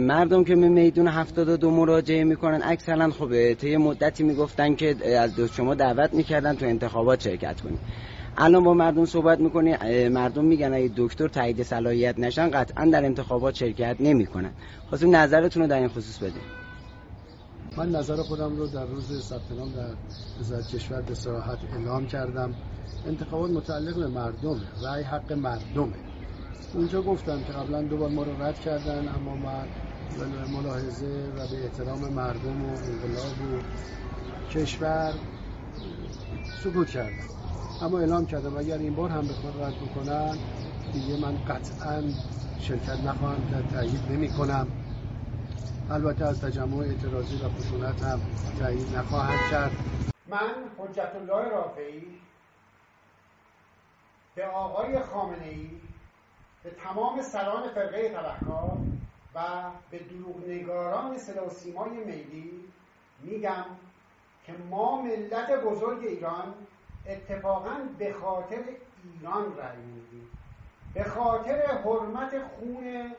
مردم که به میدون 72 مراجعه می‌کنن اکثرا خب طی مدتی می‌گفتن که از شما دعوت می‌کردن تو انتخابات شرکت کنید الان با مردم صحبت می‌کنی مردم میگن اگه دکتر تایید صلاحیت نشن قطعا در انتخابات شرکت نمی‌کنن. خواستیم نظرتون رو در این خصوص بدیم من نظر خودم رو در روز ثبت نام در وزارت کشور به صراحت اعلام کردم. انتخابات متعلق به مردمه رأی حق مردمه. اونجا گفتم که قبلا دو بار ما رو رد کردن اما من ملاحظه و به احترام مردم و انقلاب و کشور سکوت کردم. اما اعلام کردم اگر این بار هم بخواد رد بکنن دیگه من قطعا شرکت نخواهم کرد تایید نمی کنم. البته از تجمع اعتراضی و خشونت هم تایید نخواهد کرد. من حجت الله رافعی به آقای خامنه ای به تمام سران فرقه تبهکار و به دروغنگاران صدا و سیمای میلی میگم که ما ملت بزرگ ایران اتفاقا به خاطر ایران رأی میدیم. به خاطر حرمت خون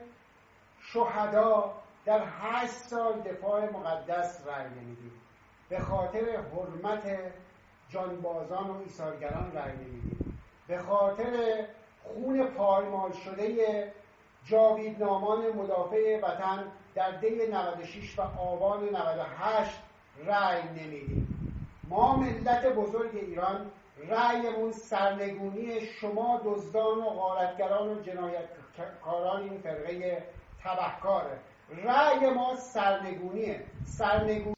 شهدا در هشت سال دفاع مقدس رأی نمیدیم. به خاطر حرمت جانبازان و ایثارگران رأی نمیدیم. به خاطر خون پایمال شده جاویدنامان مدافع وطن در دی 96 و آبان 98 رأی نمیدیم. ما ملت بزرگ ایران رأیمون سرنگونی شما دزدان و غارتگران و جنایتکاران این فرقه تبهکاره. رأی ما سرنگونیه. سرنگونی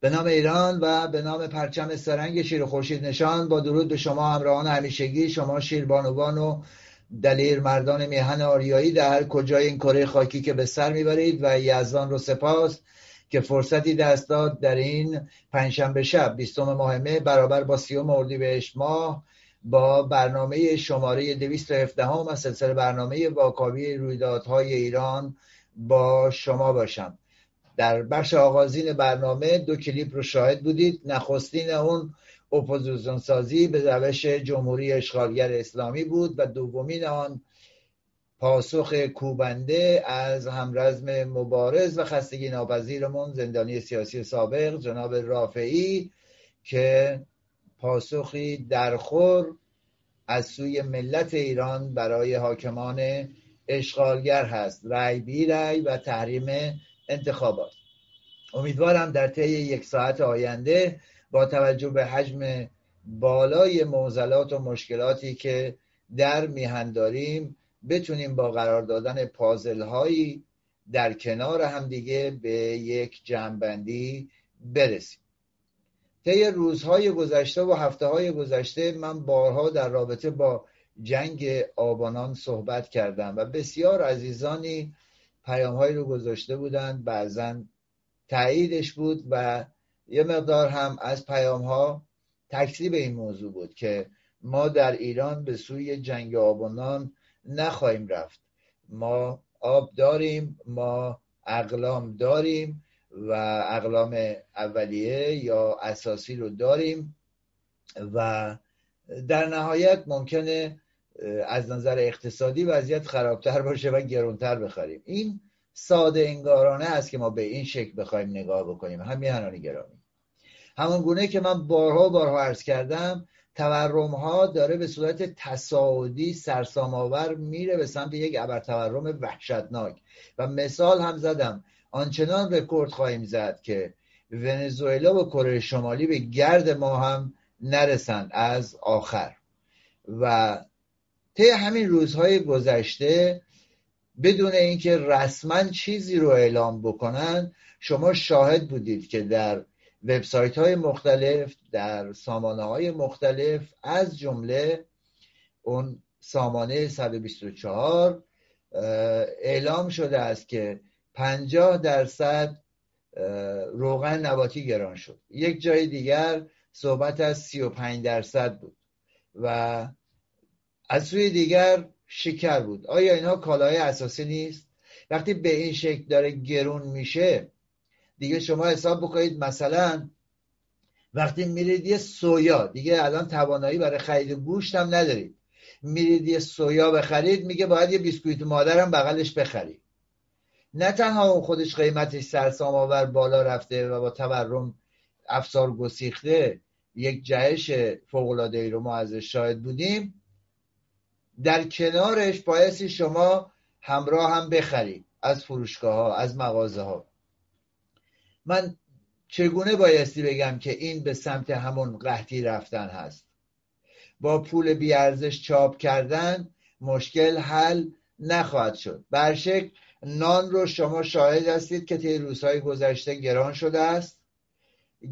به نام ایران و به نام پرچم سرنگ شیر خورشید نشان. با درود به شما همراهان همیشگی. شما شیربانوان و دلیر مردان میهن آریایی در هر کجای این کره خاکی که به سر می‌برید و یزدان رو سپاس که فرصتی دست داد در این پنجشنبه شب بیستم ماه مه برابر با سیوم اردیبهشت ماه با برنامه شماره 217 هم از سلسله برنامه واکاوی رویدادهای ایران با شما باشم. در بخش آغازین برنامه دو کلیپ رو شاهد بودید. نخستین اون اپوزیسیون سازی به روش جمهوری اشغالگر اسلامی بود و دومین آن پاسخ کوبنده از همرزم مبارز و خستگی ناپذیرمون زندانی سیاسی سابق جناب رافعی که پاسخی درخور از سوی ملت ایران برای حاکمان اشغالگر هست. رأی بی رأی و تحریم انتخابات. امیدوارم در طی یک ساعت آینده با توجه به حجم بالای موزلات و مشکلاتی که در میهن داریم بتونیم با قرار دادن پازل هایی در کنار همدیگه به یک جمعبندی برسیم. طی روزهای گذشته و هفته های گذشته من بارها در رابطه با جنگ آبانان صحبت کردم و بسیار عزیزانی پیام رو گذاشته بودند بعضا تاییدش بود و یه مقدار هم از پیام ها تکذیب این موضوع بود که ما در ایران به سوی جنگ آبانان نخواهیم رفت. ما آب داریم ما اقلام داریم و اقلام اولیه یا اساسی رو داریم و در نهایت ممکنه از نظر اقتصادی وضعیت خرابتر باشه و گرونتر بخریم. این ساده انگارانه است که ما به این شکل بخوایم نگاه بکنیم. همین هنانی گرامی. همون گونه که من بارها بارها عرض کردم تورم ها داره به صورت تصاعدی سرسام آور میره به سمت یک ابر تورم وحشتناک. و مثال هم زدم. آنچنان رکورد خواهیم زد که ونزوئلا و کره شمالی به گرد ما هم نرسند از آخر. و طی همین روزهای گذشته بدون اینکه رسما چیزی رو اعلام بکنن شما شاهد بودید که در وبسایت های مختلف در سامانه های مختلف از جمله اون سامانه 124 اعلام شده است که 50 درصد روغن نباتی گران شد. یک جای دیگر صحبت از 35 درصد بود و از سوی دیگر شکر بود. آیا اینها کالای اساسی نیست؟ وقتی به این شکل داره گرون میشه دیگه شما حساب بکنید مثلا وقتی میرید یه سویا دیگه الان توانایی برای خرید گوشت هم ندارید. میرید یه سویا بخرید میگه باید یه بیسکویت مادر هم بغلش بخرید نه تنها اون خودش قیمتش سرسام آور بالا رفته و با تورم افسار گسیخته یک جهش فوقلاده ای رو ما ازش شاهد بودیم. در کنارش بایستی شما همراه هم بخرید از فروشگاه ها از مغازه ها من چگونه بایستی بگم که این به سمت همون قحطی رفتن هست؟ با پول بیارزش چاپ کردن مشکل حل نخواهد شد. برشک نان رو شما شاهد هستید که طی روزهای گذشته گران شده است.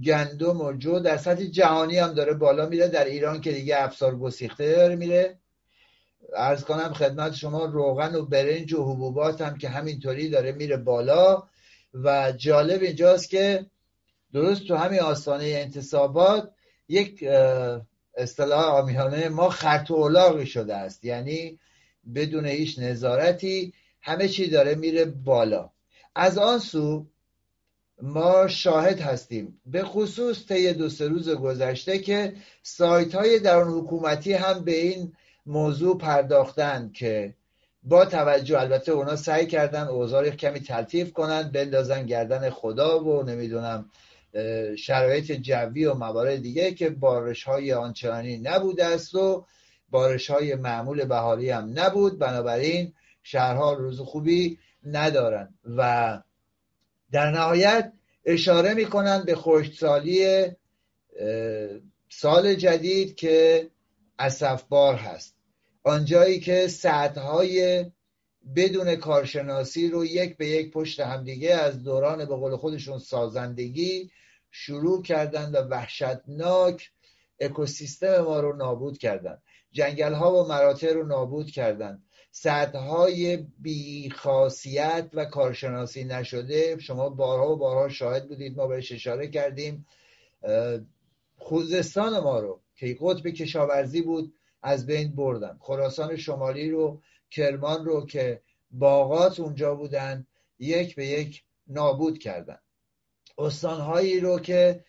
گندم و جو در سطح جهانی هم داره بالا میره. در ایران که دیگه افسار گسیخته داره میره. ارز کنم خدمت شما روغن و برنج و حبوبات هم که همینطوری داره میره بالا و جالب اینجاست که درست تو همین آستانه انتصابات یک اصطلاح آمیانه ما خط و شده است. یعنی بدون هیچ نظارتی همه چی داره میره بالا. از آن سو ما شاهد هستیم. به خصوص طی دو سه روز گذشته که سایت های درون حکومتی هم به این موضوع پرداختن که با توجه البته اونا سعی کردن اوضاع کمی تلطیف کنن بندازن گردن خدا و نمی‌دونم شرایط جوی و موارد دیگه که بارش های آنچنانی نبوده است و بارش های معمول بهاری هم نبود. بنابراین شهرها روز خوبی ندارن و در نهایت اشاره می‌کنن به خوشسالی سال جدید که اصفبار هست. آنجایی که سطحهای بدون کارشناسی رو یک به یک پشت همدیگه از دوران به قول خودشون سازندگی شروع کردن و وحشتناک اکوسیستم ما رو نابود کردن جنگل ها و مراتع رو نابود کردن سطحهای بیخاصیت و کارشناسی نشده شما بارها و بارها شاهد بودید ما بهش اشاره کردیم خوزستان ما رو که قطب کشاورزی بود از بین بردن خراسان شمالی رو کرمان رو که باغات اونجا بودن یک به یک نابود کردن. استانهایی رو که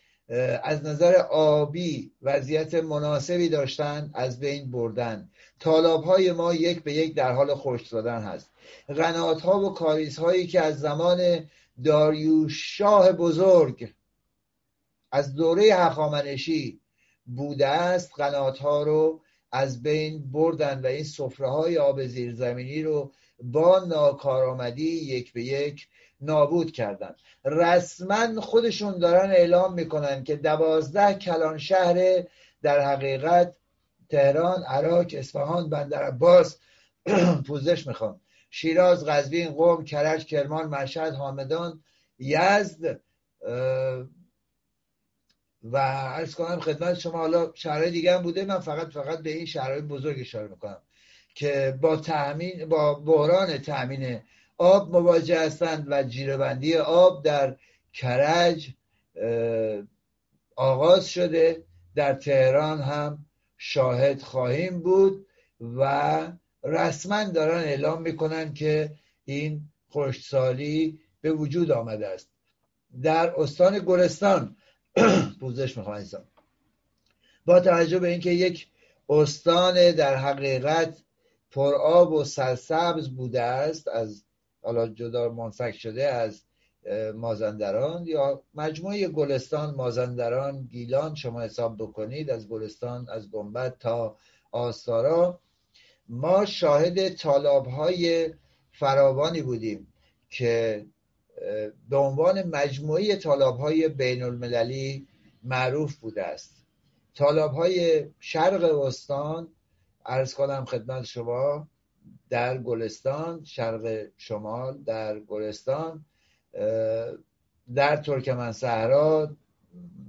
از نظر آبی وضعیت مناسبی داشتن از بین بردن. طالاب های ما یک به یک در حال خشک شدن هست. غنات ها و کاریز هایی که از زمان داریوش شاه بزرگ از دوره هخامنشی بوده است قنات ها رو از بین بردن و این سفره های آب زیرزمینی رو با ناکارآمدی یک به یک نابود کردن. رسما خودشون دارن اعلام می‌کنن که دوازده کلان شهر در حقیقت تهران عراق اصفهان بندر عباس پوزش می‌خوام شیراز قزوین قم کرج کرمان مشهد حامدان یزد و عرض کنم خدمت شما حالا شهرهای دیگه هم بوده من فقط فقط به این شهرهای بزرگ اشاره می‌کنم که با تأمین با بحران تأمین آب مواجه هستند و جیرهبندی آب در کرج آغاز شده. در تهران هم شاهد خواهیم بود و رسما دارن اعلام می‌کنن که این خشکسالی به وجود آمده است. در استان گلستان پوزش می‌خوام با توجه به اینکه یک استان در حقیقت پرآب و سرسبز بوده است از حالا جدا منفک شده از مازندران یا مجموعه گلستان مازندران گیلان شما حساب بکنید از گلستان از گنبد تا آستارا ما شاهد طالاب های فراوانی بودیم که به عنوان مجموعه طالاب های بین المللی معروف بوده است. طالاب های شرق استان ارز کنم خدمت شما در گلستان شرق شمال در گلستان در ترکمن صحرا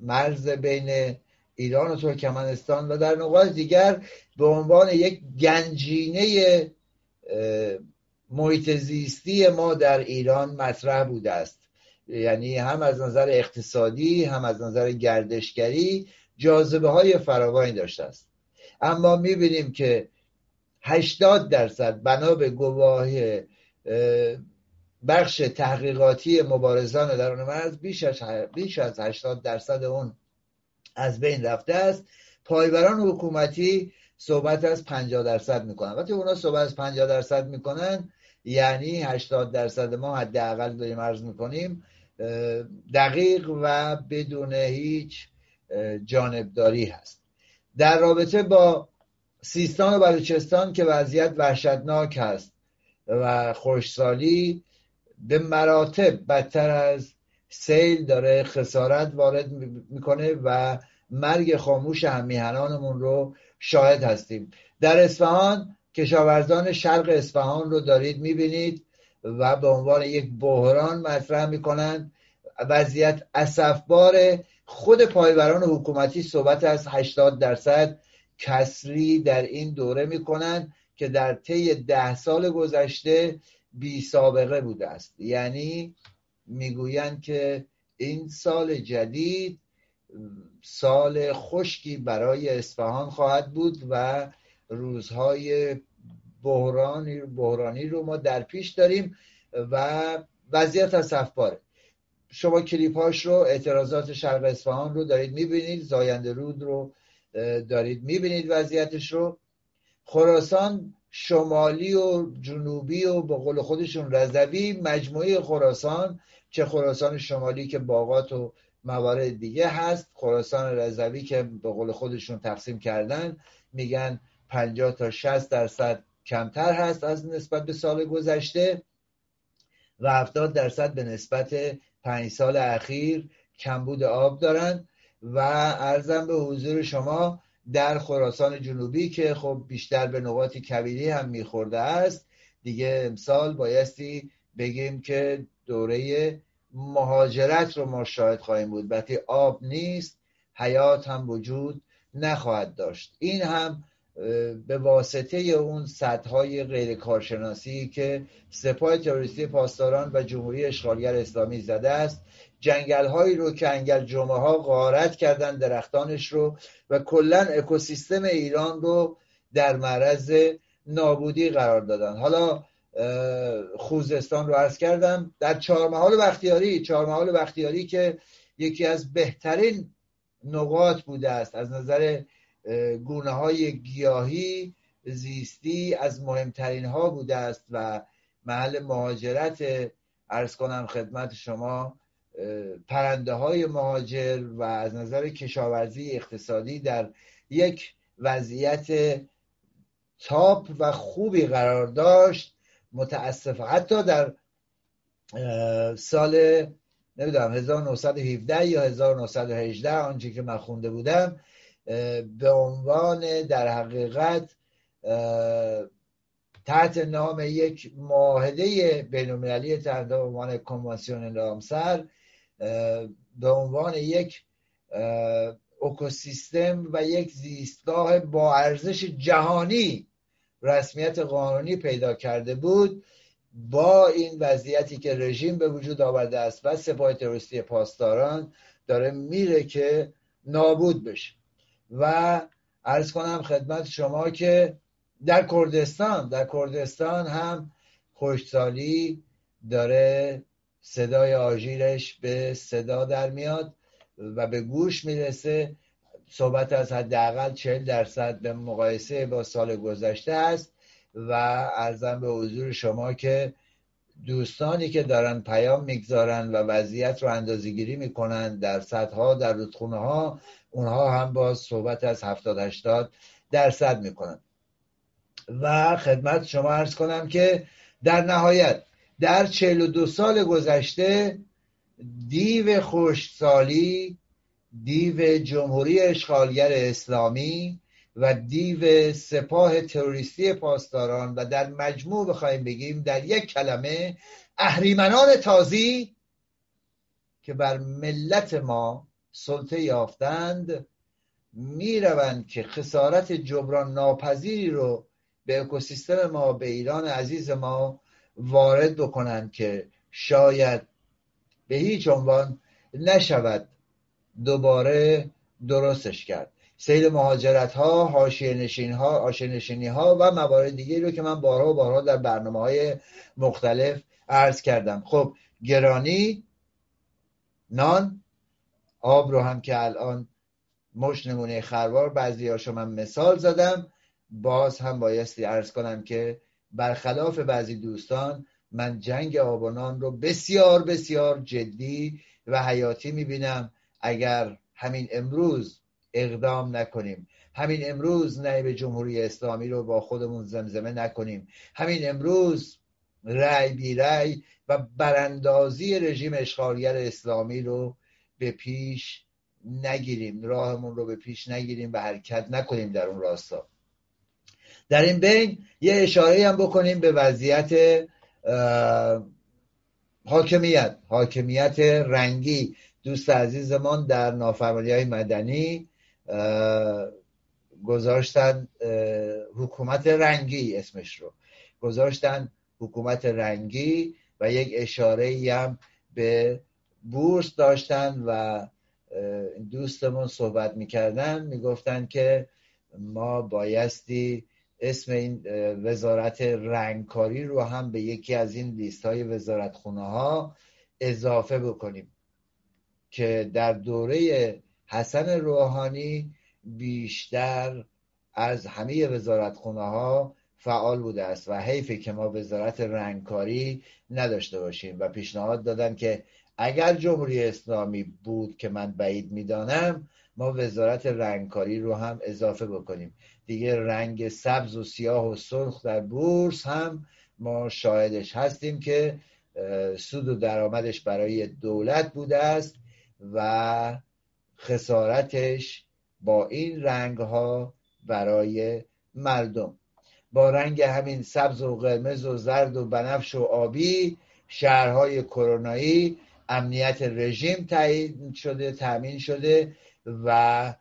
مرز بین ایران و ترکمنستان و در نقاط دیگر به عنوان یک گنجینه محیط زیستی ما در ایران مطرح بوده است. یعنی هم از نظر اقتصادی هم از نظر گردشگری جاذبه های فراوانی داشته است. اما می‌بینیم که 80 درصد بنا به گواهی بخش تحقیقاتی مبارزان درون مرز بیش از بیش از 80 درصد اون از بین رفته است. پایبران حکومتی صحبت از 50 درصد می‌کنن. وقتی اونا صحبت از 50 درصد می‌کنن یعنی 80 درصد ما حداقل داریم عرض می‌کنیم دقیق و بدون هیچ جانبداری هست. در رابطه با سیستان و بلوچستان که وضعیت وحشتناک هست و خوشسالی به مراتب بدتر از سیل داره خسارت وارد می‌کنه و مرگ خاموش همیهنانمون رو شاهد هستیم. در اصفهان کشاورزان شرق اصفهان رو دارید می‌بینید و به عنوان یک بحران مطرح می‌کنند. وضعیت اصفبار خود پایبران حکومتی صحبت از 80 درصد کسری در این دوره می‌کنند که در طی ده سال گذشته بی سابقه بوده است. یعنی می‌گویند که این سال جدید سال خشکی برای اصفهان خواهد بود و روزهای بحرانی, بحرانی رو ما در پیش داریم و وضعیت از شما کلیپ هاش رو اعتراضات شرق اصفهان رو دارید می‌بینید زاینده رود رو دارید می‌بینید وضعیتش رو. خراسان شمالی و جنوبی و به قول خودشون رضوی مجموعه خراسان چه خراسان شمالی که باغات و موارد دیگه هست خراسان رضوی که به قول خودشون تقسیم کردن میگن 50 تا 60 درصد کمتر هست از نسبت به سال گذشته و 70 درصد به نسبت پنج سال اخیر کمبود آب دارن و ارزم به حضور شما در خراسان جنوبی که خب بیشتر به نقاط کبیری هم میخورده است دیگه امسال بایستی بگیم که دوره مهاجرت رو ما شاهد خواهیم بود. وقتی آب نیست حیات هم وجود نخواهد داشت. این هم به واسطه اون سدهای غیر کارشناسی که سپاه تروریستی پاسداران و جمهوری اشغالگر اسلامی زده است جنگل هایی رو که انگل جمعه ها غارت کردن درختانش رو و کلا اکوسیستم ایران رو در معرض نابودی قرار دادن. حالا خوزستان رو عرض کردم در چهارمحال بختیاری چهارمحال بختیاری که یکی از بهترین نقاط بوده است از نظر گونه های گیاهی زیستی از مهمترین ها بوده است و محل مهاجرت ارز کنم خدمت شما پرنده های مهاجر و از نظر کشاورزی اقتصادی در یک وضعیت تاپ و خوبی قرار داشت. متاسف حتی در سال نمی‌دونم 1917 یا 1918 آنچه که من خونده بودم به عنوان در حقیقت تحت نام یک معاهده بینالمللی تحت عنوان کنوانسیون رامسر به عنوان یک اکوسیستم و یک زیستگاه با ارزش جهانی رسمیت قانونی پیدا کرده بود با این وضعیتی که رژیم به وجود آورده است و سپاه تروریستی پاسداران داره میره که نابود بشه. و ارز کنم خدمت شما که در کردستان در کردستان هم خوشسالی داره صدای آژیرش به صدا در میاد و به گوش می‌رسه. صحبت از حداقل 40 درصد به مقایسه با سال گذشته است و ارزم به حضور شما که دوستانی که دارن پیام می‌گذارن و وضعیت رو اندازگیری می‌کنن در صدها در رودخونه ها اونها هم با صحبت از 70 80 درصد می‌کنن. و خدمت شما ارز کنم که در نهایت در 42 سال گذشته دیو خوشسالی دیو جمهوری اشغالگر اسلامی و دیو سپاه تروریستی پاسداران و در مجموع بخوایم بگیم در یک کلمه اهریمنان تازی که بر ملت ما سلطه یافتند می‌روند که خسارت جبران ناپذیری رو به اکوسیستم ما به ایران عزیز ما وارد بکنند که شاید به هیچ عنوان نشود دوباره درستش کرد. سیل مهاجرت ها حاشیه ها ها و موارد دیگه رو که من بارها و بارها در برنامه های مختلف عرض کردم. خب گرانی نان آب رو هم که الان مش نمونه خروار بعضی هاشو من مثال زدم. باز هم بایستی عرض کنم که برخلاف بعضی دوستان من جنگ آبانان رو بسیار بسیار جدی و حیاتی می‌بینم. اگر همین امروز اقدام نکنیم همین امروز نایب جمهوری اسلامی رو با خودمون زمزمه نکنیم همین امروز رأی بی رأی و براندازی رژیم اشغالگر اسلامی رو به پیش نگیریم راهمون رو به پیش نگیریم و حرکت نکنیم در اون راستا. در این بین یه اشاره هم بکنیم به وضعیت حاکمیت حاکمیت رنگی. دوست عزیزمان در نافرمانی های مدنی گذاشتن حکومت رنگی اسمش رو. گذاشتن حکومت رنگی و یک اشاره هم به بورس داشتن و دوستمون صحبت می‌کردن می‌گفتن که ما بایستی اسم این وزارت رنگکاری رو هم به یکی از این لیست های وزارت ها اضافه بکنیم که در دوره حسن روحانی بیشتر از همه وزارت ها فعال بوده است و حیفه که ما وزارت رنگکاری نداشته باشیم و پیشنهاد دادن که اگر جمهوری اسلامی بود که من بعید می‌دانم ما وزارت رنگکاری رو هم اضافه بکنیم. دیگه رنگ سبز و سیاه و سرخ در بورس هم ما شاهدش هستیم که سود و درآمدش برای دولت بوده است و خسارتش با این رنگ ها برای مردم. با رنگ همین سبز و قرمز و زرد و بنفش و آبی شهرهای کرونایی امنیت رژیم تعیین شده تأمین شده و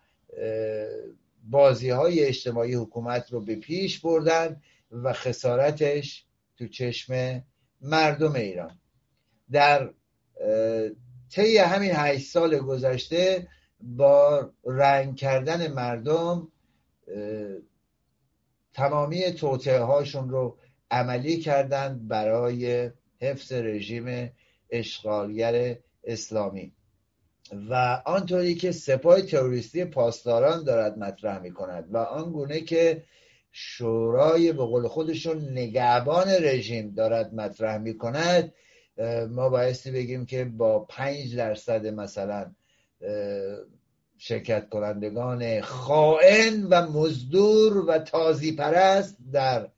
بازی های اجتماعی حکومت رو به پیش بردن و خسارتش تو چشم مردم ایران. در طی همین هشت سال گذشته با رنگ کردن مردم تمامی توطعه هاشون رو عملی کردند برای حفظ رژیم اشغالگر اسلامی. و آنطوری که سپاه تروریستی پاسداران دارد مطرح می کند و آنگونه که شورای به قول خودشون نگهبان رژیم دارد مطرح می کند ما بایستی بگیم که با پنج درصد مثلا شرکت کنندگان خائن و مزدور و تازی پرست در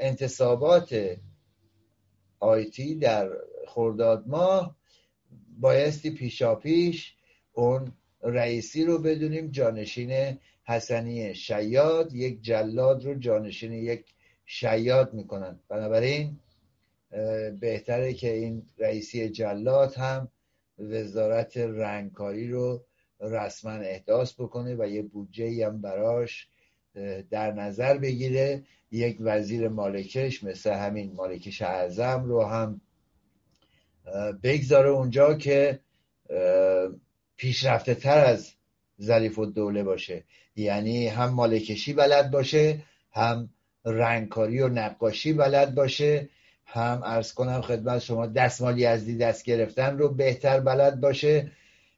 انتصابات آیتی در خرداد ماه بایستی پیشا پیش اون رئیسی رو بدونیم جانشین حسنی شیاد. یک جلاد رو جانشین یک شیاد می‌کنن. بنابراین بهتره که این رئیسی جلاد هم وزارت رنگکاری رو رسما احداث بکنه و یه بودجه هم براش در نظر بگیره. یک وزیر مالکش مثل همین مالکش اعظم رو هم بگذاره اونجا که پیشرفته تر از ظریف و دوله باشه. یعنی هم مالکشی بلد باشه هم رنگکاری و نقاشی بلد باشه هم ارز کنم خدمت شما دستمالی یزدی دست گرفتن رو بهتر بلد باشه.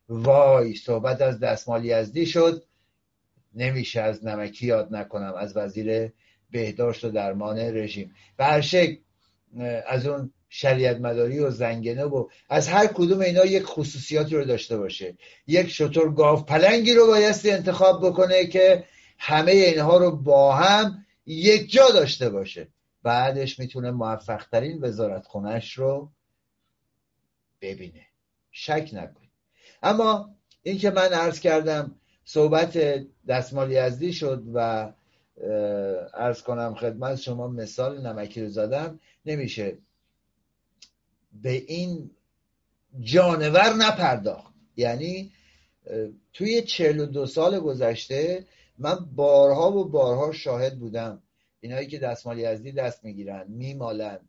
وای صحبت از دستمال یزدی شد. نمیشه از نمکی یاد نکنم از وزیر بهداشت و درمان رژیم. به از اون شریعت مداری و زنگنه و از هر کدوم اینا یک خصوصیاتی رو داشته باشه. یک شطور گاف پلنگی رو بایستی انتخاب بکنه که همه اینها رو با هم یک جا داشته باشه. بعدش می‌تونه موفق ترین وزارت خونش رو ببینه. شک نکنید. اما این که من عرض کردم صحبت دستمال یزدی شد و ارز کنم خدمت شما مثال نمکی رو زدم نمیشه به این جانور نپرداخت. یعنی توی چهل و دو سال گذشته من بارها و بارها شاهد بودم اینایی که دستمال یزدی دست می‌گیرن میمالن.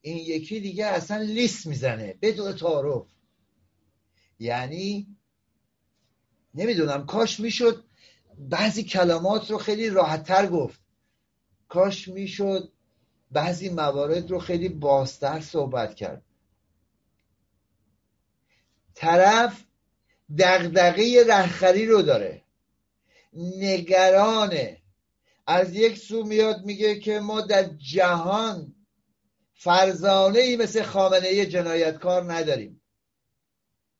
این یکی دیگه اصلا لیست می‌زنه بدون تعارف. یعنی نمی‌دونم کاش می‌شد بعضی کلمات رو خیلی راحتتر گفت. کاش می‌شد بعضی موارد رو خیلی بازتر صحبت کرد. طرف دغدغه رهخری رو داره. نگرانه از یک سو میاد میگه که ما در جهان فرزانه ای مثل خامنه جنایتکار نداریم.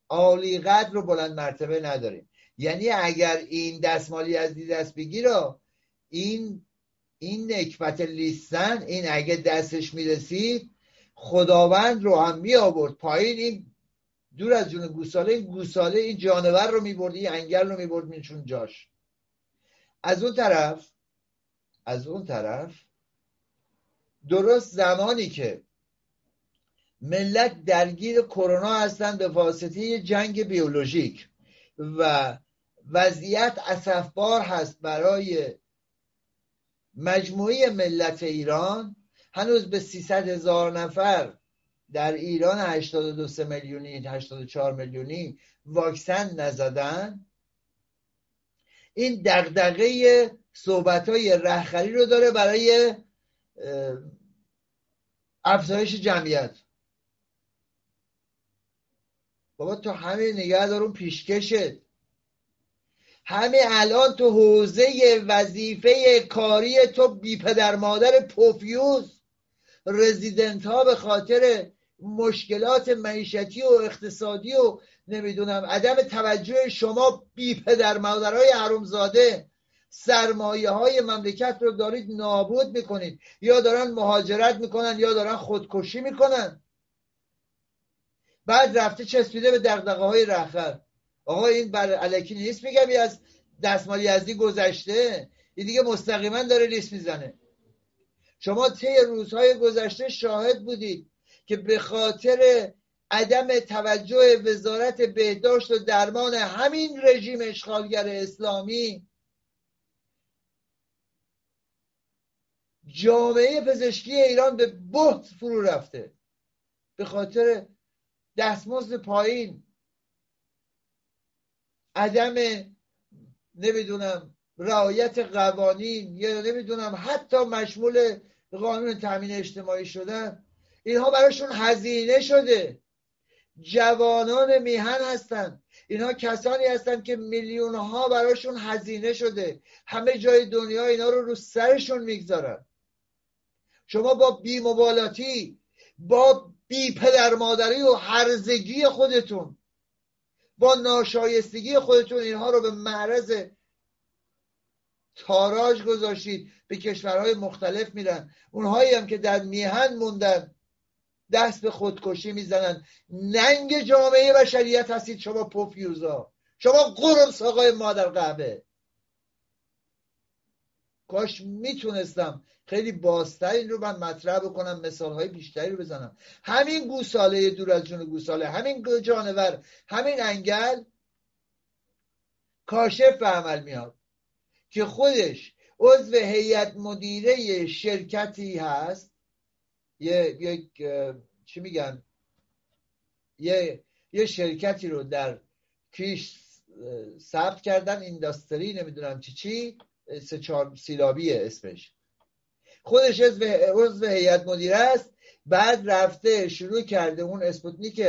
عالی قدر رو بلند مرتبه نداریم. یعنی اگر این دستمالی از دست بگیر این این نکبت لیستن این اگه دستش می‌رسید خداوند رو هم می آورد پایین. این دور از جون گوساله این گوساله این جانور رو می‌برد این انگل رو می‌برد میچون جاش. از اون طرف از اون طرف درست زمانی که ملت درگیر کرونا هستن به واسطه جنگ بیولوژیک و وضعیت اصفبار هست برای مجموعه ملت ایران هنوز به 300 هزار نفر در ایران 82 میلیونی 84 میلیونی واکسن نزدن. این دغدغه صحبت های رهخری رو داره برای افزایش جمعیت. بابا تو همه نگه دارون پیشکشت. همه الان تو حوزه وظیفه کاری تو بی پدر مادر پوفیوز. رزیدنت ها به خاطر مشکلات معیشتی و اقتصادی و نمی‌دونم عدم توجه شما بی پدر مادرهای حرومزاده. سرمایه های مملکت رو دارید نابود می‌کنید. یا دارن مهاجرت می‌کنن یا دارن خودکشی می‌کنن. بعد رفته چسبیده به دقدقه های رخر آقا این بر علکی نیست میگم از دستمال یزدی گذشته. این دیگه مستقیما داره لیست می‌زنه. شما طی روزهای گذشته شاهد بودید که به خاطر عدم توجه وزارت بهداشت و درمان همین رژیم اشغالگر اسلامی جامعه پزشکی ایران به بحت فرو رفته. به خاطر دستمزد پایین. عدم نمی‌دونم رعایت قوانین یا نمی‌دونم حتی مشمول قانون تامین اجتماعی شدن اینها براشون هزینه شده. جوانان میهن هستند اینها کسانی هستند که میلیون ها براشون هزینه شده. همه جای دنیا اینا رو رو سرشون می‌گذارن. شما با بی مبالاتی با بی پدر مادری و هرزگی خودتون با ناشایستگی خودتون اینها رو به معرض تاراج گذاشتید به کشورهای مختلف میرن. اونهایی هم که در میهن موندن دست به خودکشی می‌زنن. ننگ جامعه بشریت هستید شما پوفیوزا. شما قرم ساقای مادر قهبه کاش می‌تونستم خیلی بازتر این رو من مطرح بکنم مثال های بیشتری رو بزنم. همین گوساله دور از جون گوساله همین جانور همین انگل کاشف به عمل میاد که خودش عضو هیئت مدیره شرکتی هست. یه یک چی میگن؟ یه یه شرکتی رو در کیش ثبت کردن اینداستری نمی‌دونم چی چی. سه چهار سیلابیه اسمش. خودش عضو هیئت مدیره است. بعد رفته شروع کرده اون اسپوتنیک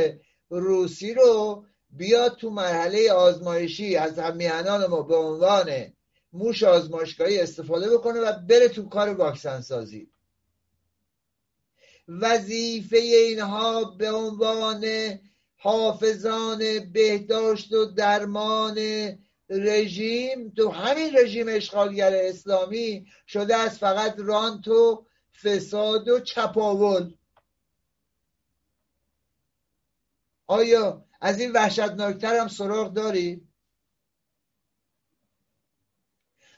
روسی رو بیاد تو مرحله آزمایشی از همیهنان ما به عنوان موش آزمایشگاهی استفاده بکنه و بره تو کار واکسن سازی وظیفه اینها به عنوان حافظان بهداشت و درمان رژیم تو همین رژیم اشغالگر اسلامی شده از فقط رانت و فساد و چپاول آیا از این وحشتناکتر هم سراغ داری؟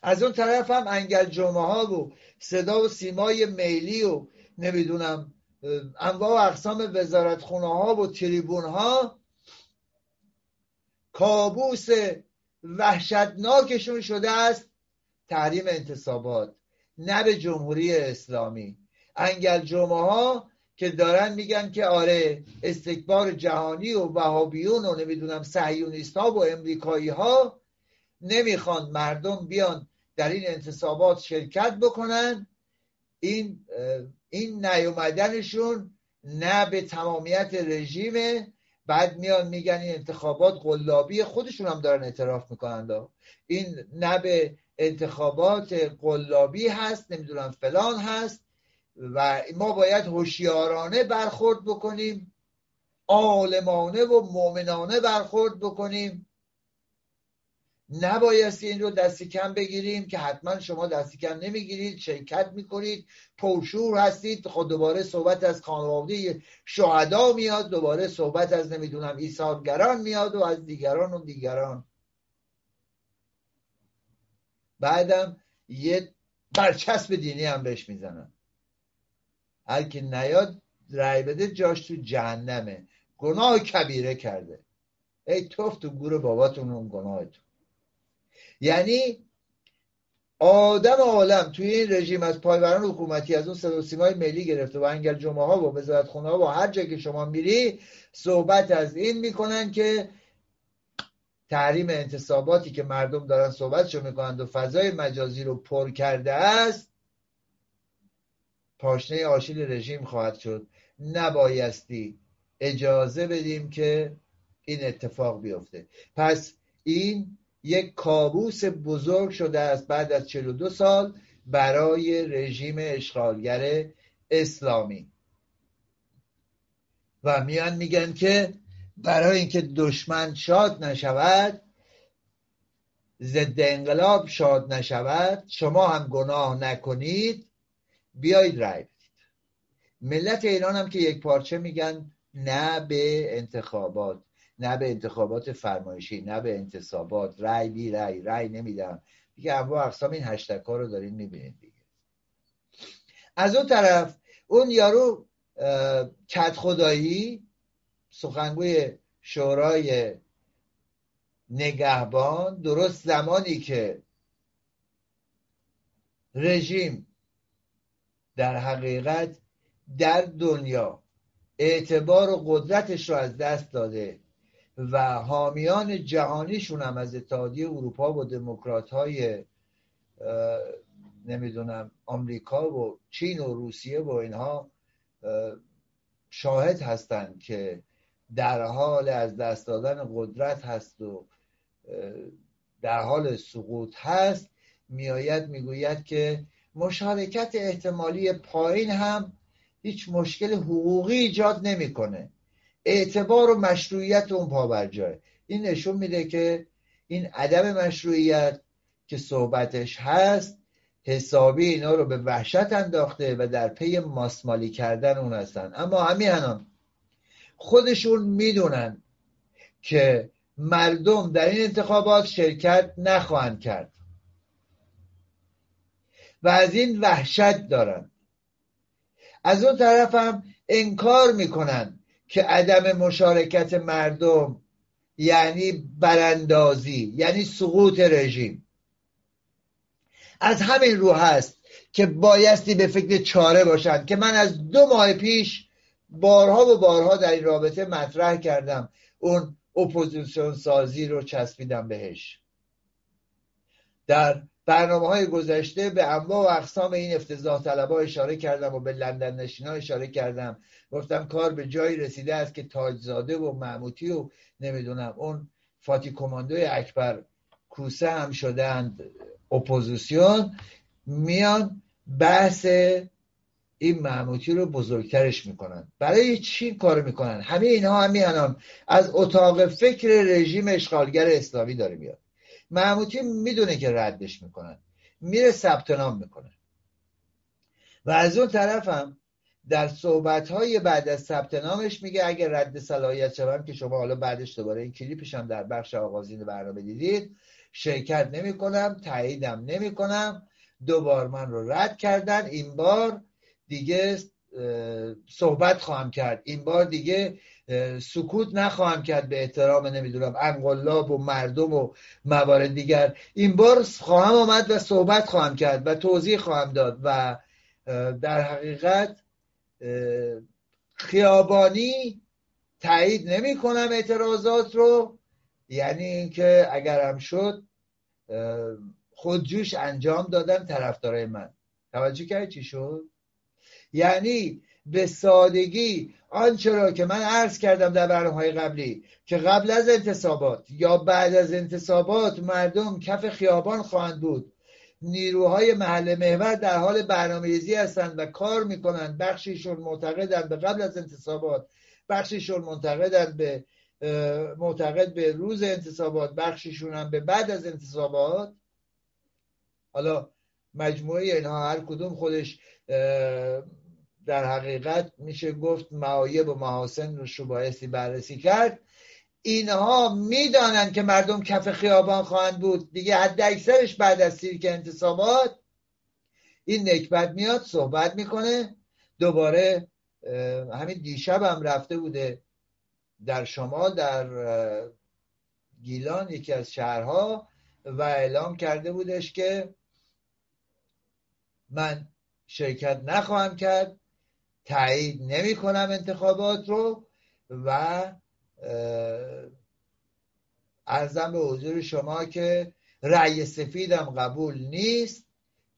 از اون طرف هم انگل جمعه ها و صدا و سیمای میلی و نمی‌دونم انواع و اقسام وزارت خونه ها و تریبون ها کابوس وحشتناکشون شده است. تحریم انتصابات نه به جمهوری اسلامی. انگل جمعه ها که دارن میگن که آره استکبار جهانی و وهابیون و نمی‌دونم سهیونیست ها و امریکایی ها نمی‌خوان مردم بیان در این انتصابات شرکت بکنن. این این نیومدنشون نه به تمامیت رژیمه بعد میان میگن این انتخابات قلابی خودشون هم دارن اعتراف می‌کنن این نه به انتخابات قلابی هست نمی‌دونم فلان هست و ما باید هوشیارانه برخورد بکنیم عالمانه و مؤمنانه برخورد بکنیم. نبایستی این رو دستی کم بگیریم که حتما شما دستی کم نمی‌گیرید شرکت می‌کنید پرشور هستید. خود دوباره صحبت از خانواده شهدا میاد دوباره صحبت از نمی‌دونم ایثارگران میاد و از دیگران و دیگران. بعدم یه برچسب دینی هم بهش می‌زنن. هر که نیاد رای بده جاش تو جهنمه. گناه کبیره کرده. ای توف تو گور باباتون اون گناهتون. یعنی آدم عالم توی این رژیم از پایبران حکومتی از اون صدا ملی گرفته و انگل جمعه ها و وزارت خونه ها و هر جا که شما میری صحبت از این می‌کنن که تحریم انتصاباتی که مردم دارن صحبتشو می‌کنند و فضای مجازی رو پر کرده است پاشنه آشیل رژیم خواهد شد. نبایستی اجازه بدیم که این اتفاق بیفته. پس این یک کابوس بزرگ شده است بعد از 42 سال برای رژیم اشغالگر اسلامی. و میان میگن که برای اینکه دشمن شاد نشود ضد انقلاب شاد نشود شما هم گناه نکنید بیایید رای بدید. ملت ایران هم که یک پارچه میگن نه به انتخابات نه به انتخابات فرمایشی نه به انتصابات. رای بی رای رای نمیدم. دیگه انواع اقسام این هشتک ها رو دارین می‌بینید دیگه. از اون طرف اون یارو کت خدایی سخنگوی شورای نگهبان درست زمانی که رژیم در حقیقت در دنیا اعتبار و قدرتش رو از دست داده. و حامیان جهانیشون هم از اتحادیه اروپا و دموکرات های نمی‌دونم آمریکا و چین و روسیه و اینها شاهد هستند که در حال از دست دادن قدرت هست و در حال سقوط هست میآید می‌گوید که مشارکت احتمالی پایین هم هیچ مشکل حقوقی ایجاد نمی‌کنه. اعتبار و مشروعیت اون پا جای این نشون میده که این عدم مشروعیت که صحبتش هست حسابی اینا رو به وحشت انداخته و در پی ماسمالی کردن اون هستن. اما همیهنان خودشون می‌دونن که مردم در این انتخابات شرکت نخواهند کرد و از این وحشت دارن. از اون طرف هم انکار می‌کنن که عدم مشارکت مردم یعنی براندازی یعنی سقوط رژیم. از همین رو هست که بایستی به فکر چاره باشند که من از دو ماه پیش بارها و بارها در این رابطه مطرح کردم. اون اپوزیسیون سازی رو چسبیدم بهش. در برنامه های گذشته به انواع و اقسام این افتضاح طلبا اشاره کردم و به لندن نشینا اشاره کردم. گفتم کار به جایی رسیده است که تاجزاده و معموتی و نمی‌دونم اون فاتی کماندوی اکبر کوسه هم شدند اپوزیسیون میان بحث این معموتی رو بزرگترش می‌کنن. برای چی کار می‌کنن؟ همه اینها هم میانم از اتاق فکر رژیم اشغالگر اسلامی داره میاد. محموتی می‌دونه که ردش می‌کنن. میره ثبت نام می‌کنه. و از اون هم در صحبت های بعد از ثبت نامش میگه اگر رد صلاحیت شوم که شما حالا بعدش دوباره این کلیپش هم در بخش آغازین برنامه دیدید شرکت نمی کنم تاییدم نمی کنم دوبار من رو رد کردن این بار دیگه صحبت خواهم کرد. این بار دیگه سکوت نخواهم کرد به احترام نمی‌دونم انقلاب و مردم و موارد دیگر. این بار خواهم آمد و صحبت خواهم کرد و توضیح خواهم داد و در حقیقت خیابانی تایید نمی کنم اعتراضات رو. یعنی اینکه اگرم شد خودجوش انجام دادن طرفدارای من. توجه کرد چی شد؟ یعنی به سادگی. آنچه را که من عرض کردم در برنامه قبلی که قبل از انتصابات یا بعد از انتصابات مردم کف خیابان خواهند بود. نیروهای محل محور در حال برنامه‌ریزی هستند و کار می‌کنند. بخشیشون معتقدند به قبل از انتصابات بخشیشون معتقدند به معتقد به روز انتصابات بخشیشون هم به بعد از انتصابات. حالا مجموعه اینها هر کدوم خودش در حقیقت میشه گفت معایب و محاسن رو شبایستی بررسی کرد. اینها می‌دانند که مردم کف خیابان خواهند بود. دیگه حد اکثرش بعد از سیرک انتصابات. این نکبت میاد صحبت می‌کنه. دوباره همین دیشب هم رفته بوده در شمال در گیلان یکی از شهرها و اعلام کرده بودش که من شرکت نخواهم کرد. تایید نمی کنم انتخابات رو و ارزم به حضور شما که رأی سفیدم قبول نیست.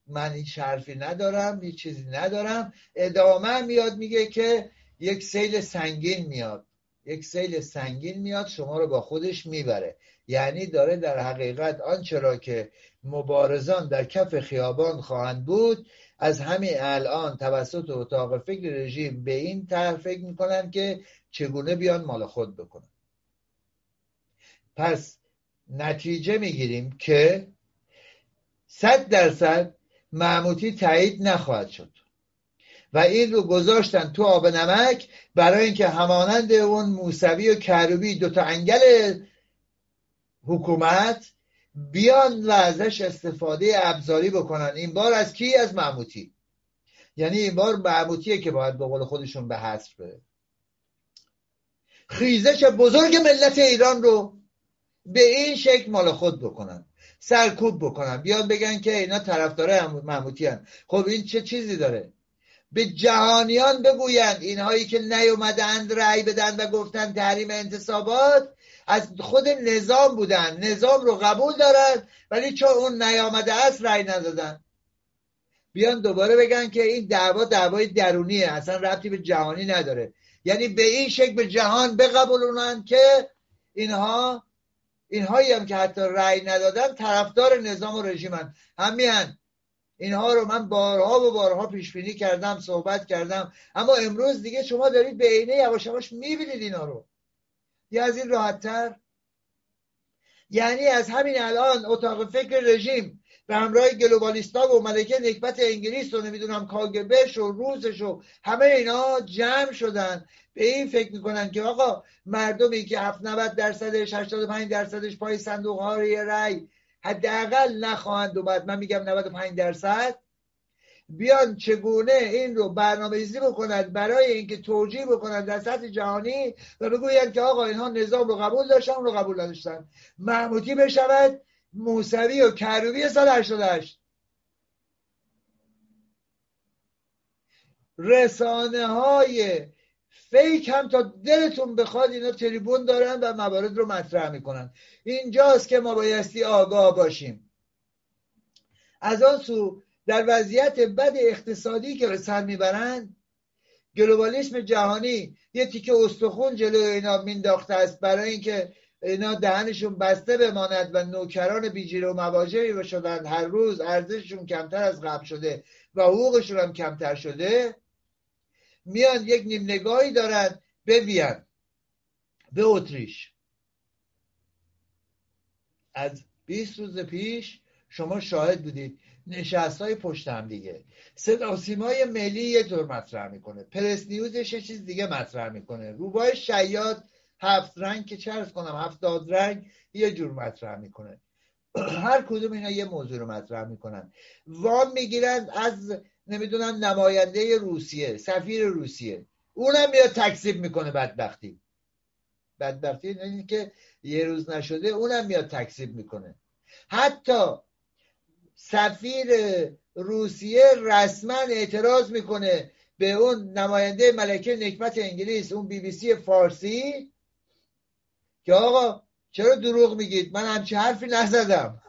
من این شرفی ندارم هیچ چیزی ندارم. ادامه میاد میگه که یک سیل سنگین میاد. یک سیل سنگین میاد شما رو با خودش می‌بره. یعنی داره در حقیقت آنچه را که مبارزان در کف خیابان خواهند بود از همین الان توسط اتاق فکر رژیم به این طرح فکر می‌کنن که چگونه بیان مال خود بکنن. پس نتیجه می‌گیریم که صد درصد معموتی تایید نخواهد شد و این رو گذاشتن تو آب نمک برای اینکه همانند اون موسوی و کروبی دوتا انگل حکومت بیان و ازش استفاده ابزاری بکنن. این بار از کی؟ از معموتی یعنی این بار معموتیه که باید به قول خودشون به حصر بره. خیزش بزرگ ملت ایران رو به این شکل مال خود بکنن. سرکوب بکنن. بیان بگن که اینا طرفدار محموتی هن. خب این چه چیزی داره؟ به جهانیان بگویند اینهایی که نیومدند رأی بدن و گفتن تحریم انتصابات از خود نظام بودن. نظام رو قبول دارن ولی چون اون نیامده است رأی ندادن. بیان دوباره بگن که این دعوا دعوای درونیه اصلا ربطی به جهانی نداره. یعنی به این شکل به جهان بقبولونن که اینها اینهایی هم که حتی رأی ندادن طرفدار نظام و رژیمن. همین اینها رو من بارها و بارها پیش بینی کردم صحبت کردم. اما امروز دیگه شما دارید به عینه یواش یواش می‌بینید اینا رو. یا از این راحتتر یعنی از همین الان اتاق فکر رژیم به همراه گلوبالیستا و ملکه نکبت انگلیس و نمی‌دونم کاگبش و روزش و همه اینا جمع شدن. به این فکر می‌کنن که آقا مردمی که 90 درصدش 85 درصدش پای صندوق ها رأی حداقل نخواهند اومد. من میگم 95 درصد. بیان چگونه این رو برنامه ریزی بکنند برای اینکه توجیه بکنند در سطح جهانی و بگویند که آقا اینها نظام رو قبول داشتن رو قبول نداشتن. محمودی بشود موسوی و کروبی سال 88 رسانه های فیک هم تا دلتون بخواد اینا تریبون دارن و موارد رو مطرح می‌کنن. اینجاست که ما بایستی آگاه باشیم. از آن سو در وضعیت بد اقتصادی که به سر می‌برند گلوبالیسم جهانی یه تیکه استخون جلو اینا مینداخته است برای اینکه اینا دهنشون بسته بماند و نوکران بیجیره و مواجهی بشدن هر روز ارزششون کمتر از قبل شده و حقوقشون هم کمتر شده. میان یک نیم نگاهی دارن به وین به اتریش. از 20 روز پیش شما شاهد بودید. نشست های پشت هم دیگه. صدا سیمای ملی یه طور مطرح می‌کنه. پرس نیوزش یه چیز دیگه مطرح می‌کنه. روبای شیاد هفت رنگ که چرس کنم هفتاد رنگ یه جور مطرح می‌کنه. هر کدوم اینا یه موضوع رو مطرح می‌کنن. وام می‌گیرن از نمی‌دونم نماینده روسیه سفیر روسیه. اونم میاد تکذیب می‌کنه بدبختی. بدبختی اینه که یه روز نشده اونم میاد تکذیب می‌کنه. حتی سفیر روسیه رسما اعتراض می‌کنه به اون نماینده ملکه نکبت انگلیس اون بی بی سی فارسی که آقا چرا دروغ میگید؟ من همچه حرفی نزدم.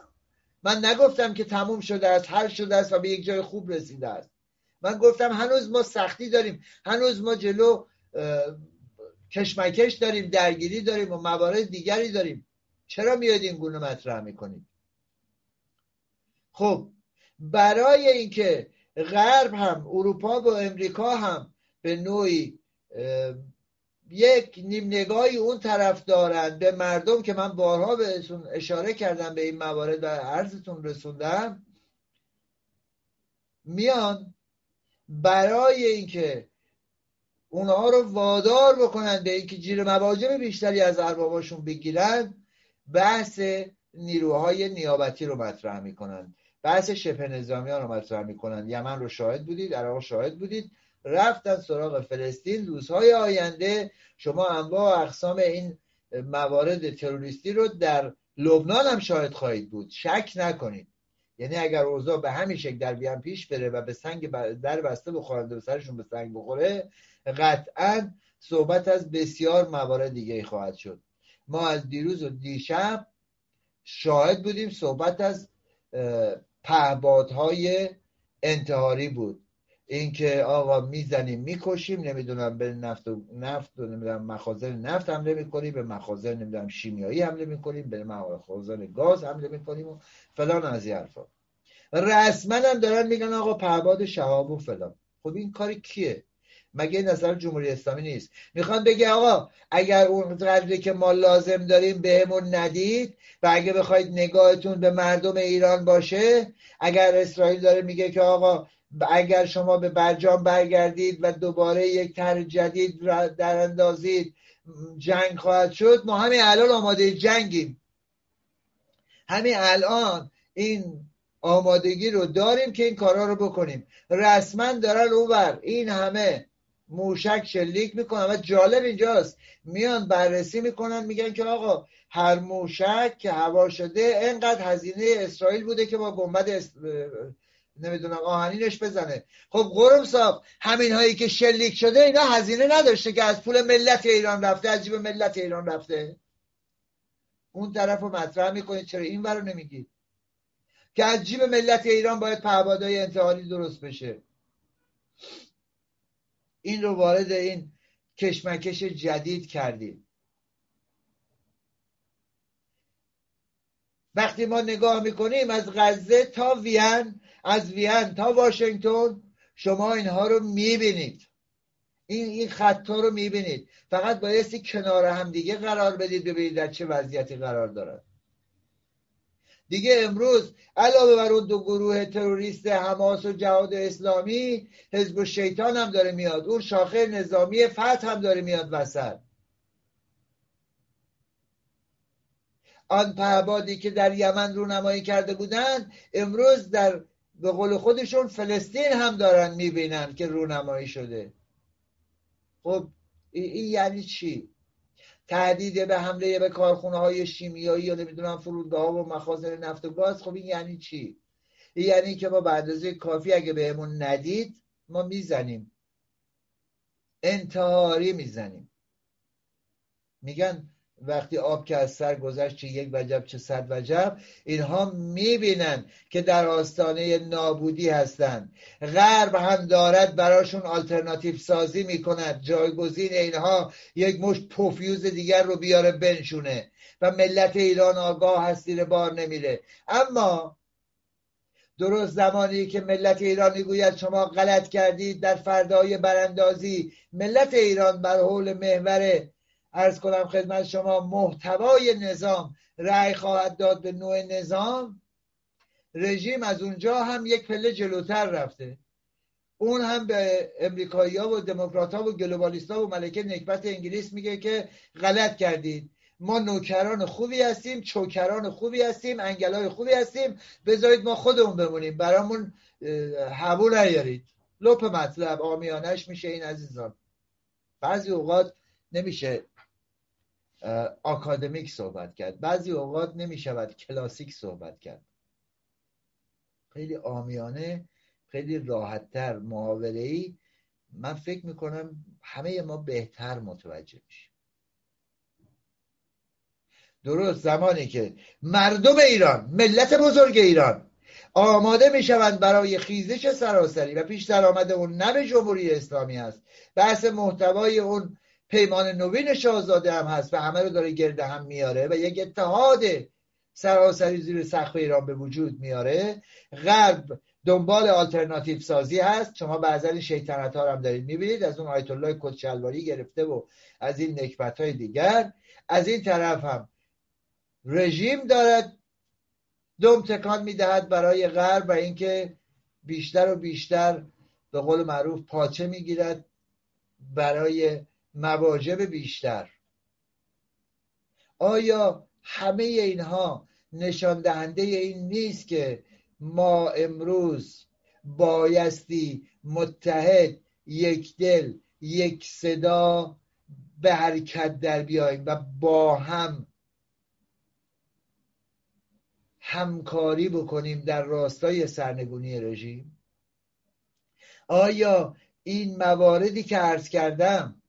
من نگفتم که تموم شده است حل شده است و به یک جای خوب رسیده است. من گفتم هنوز ما سختی داریم. هنوز ما جلو کشمکش داریم درگیری داریم و موارد دیگری داریم. چرا میاد این گونه مطرح می‌کنید؟ خب برای اینکه غرب هم اروپا و امریکا هم به نوعی یک نیم نگاهی اون طرف دارند به مردم که من بارها بهشون اشاره کردم به این موارد و عرضتون رسوندم میان برای اینکه اونها رو وادار بکنن به اینکه جیر مواجب بیشتری از ارباباشون بگیرن بحث نیروهای نیابتی رو مطرح می‌کنن. بحث شبه نظامیان رو مطرح می‌کنن. یمن رو شاهد بودید عراق شاهد بودید. رفتن سراغ فلسطین. روزهای آینده شما انواع اقسام این موارد تروریستی رو در لبنان هم شاهد خواهید بود. شک نکنید. یعنی اگر اوضاع به همین شکل در بیان پیش بره و به سنگ در بسته بخورند و سرشون به سنگ بخوره قطعا صحبت از بسیار موارد دیگه خواهد شد. ما از دیروز و دیشب شاهد بودیم. صحبت از پهبادهای انتحاری بود. اینکه آقا می‌زنیم می‌کشیم نمی‌دونم به نفت و نفت و نمی‌دونم مخازن نفت حمله می‌کنیم به مخازن نمی‌دونم شیمیایی حمله می‌کنیم به مخازن گاز حمله می‌کنیم و فلان از این حرفا. رسما هم دارن میگن آقا پهباد شهاب و فلان. خب این کار کیه؟ مگه نظر جمهوری اسلامی نیست؟ می‌خوان بگه آقا اگر اون قدری که ما لازم داریم بهمون ندید اگه بخواید نگاهتون به مردم ایران باشه اگر اسرائیل داره میگه که آقا اگر شما به برجام برگردید و دوباره یک طرح جدید در اندازید جنگ خواهد شد ما همین الان آماده جنگیم. همین الان این آمادگی رو داریم که این کارا رو بکنیم. رسما دارن اوور این همه موشک شلیک می‌کنن و جالب اینجاست. میان بررسی می‌کنن میگن که آقا هر موشک که هوا شده انقدر هزینه اسرائیل بوده که با گنبد نمی‌دونم آهنینش بزنه. خب قرم صاحب همین هایی که شلیک شده اینا هزینه نداشته که از پول ملت ایران رفته از جیب ملت ایران رفته. اون طرف رو مطرح می‌کنید چرا این رو نمیگید که از جیب ملت ایران باید پهبادهای انتحالی درست بشه. این رو وارد این کشمکش جدید کردیم. وقتی ما نگاه می‌کنیم از غزه تا وین از وین تا واشنگتن شما اینها رو می‌بینید. این این خطا رو می‌بینید. فقط بایستی کنار هم دیگه قرار بدید ببینید در چه وضعیتی قرار دارد دیگه امروز علاوه بر اون دو گروه تروریست حماس و جهاد اسلامی حزب شیطان هم داره میاد. اون شاخه نظامی فتح هم داره میاد وسط. آن پهبادی که در یمن رونمایی کرده بودند امروز در به قول خودشون فلسطین هم دارن می‌بینن که رونمایی شده. خب این یعنی چی؟ تهدید به حمله به کارخونه های شیمیایی یا نمی‌دونم فرودگاه ها و مخازن نفت و گاز خب این یعنی چی؟ این یعنی که ما به اندازه کافی اگه بهمون ندید ما می‌زنیم. انتحاری می‌زنیم. میگن وقتی آب که از سر گذشت چه یک وجب چه صد وجب اینها می‌بینن که در آستانه نابودی هستند. غرب هم دارد براشون آلترناتیو سازی می‌کند. جایگزین اینها یک مش پوفیوز دیگر رو بیاره بنشونه و ملت ایران آگاه هست بار نمیره. اما درست زمانی که ملت ایران می‌گوید شما غلط کردید در فردای براندازی ملت ایران بر حول محور ارز کنم خدمت شما محتوای نظام رأی خواهد داد به نوع نظام. رژیم از اونجا هم یک پله جلوتر رفته. اون هم به امریکایی ها و دموکرات ها و گلوبالیست ها و ملکه نکبت انگلیس میگه که غلط کردید ما نوکران خوبی هستیم چوکران خوبی هستیم انگلای خوبی هستیم. بذارید ما خودمون بمونیم. برامون هبو نیارید. لپ مطلب آمیانش میشه این عزیزان. بعضی اوقات نمیشه آکادمیک صحبت کرد. بعضی اوقات نمی شود کلاسیک صحبت کرد. خیلی آمیانه خیلی راحتتر محاوره ای من فکر می‌کنم همه ما بهتر متوجه میشیم. درست زمانی که مردم ایران ملت بزرگ ایران آماده می شوند برای خیزش سراسری و پیش درآمد اون نه جمهوری اسلامی است. بحث محتوای اون پیمان نوین شاهزاده هم هست و همه رو داره گرده هم میاره و یک اتحاد سراسری زیر سقف ایران به وجود میاره. غرب دنبال آلترناتیو سازی هست. شما بعضا این شیطنت ها هم دارید می‌بینید. از اون آیت الله کدشلواری گرفته و از این نکبت های دیگر. از این طرف هم رژیم دارد. دم تکان می‌دهد برای غرب و اینکه بیشتر و بیشتر به قول معروف پاچه می‌گیرد برای مواجب بیشتر. آیا همه اینها نشان دهنده این نیست که ما امروز بایستی متحد یک دل یک صدا به حرکت در بیاییم و با هم همکاری بکنیم در راستای سرنگونی رژیم؟ آیا این مواردی که عرض کردم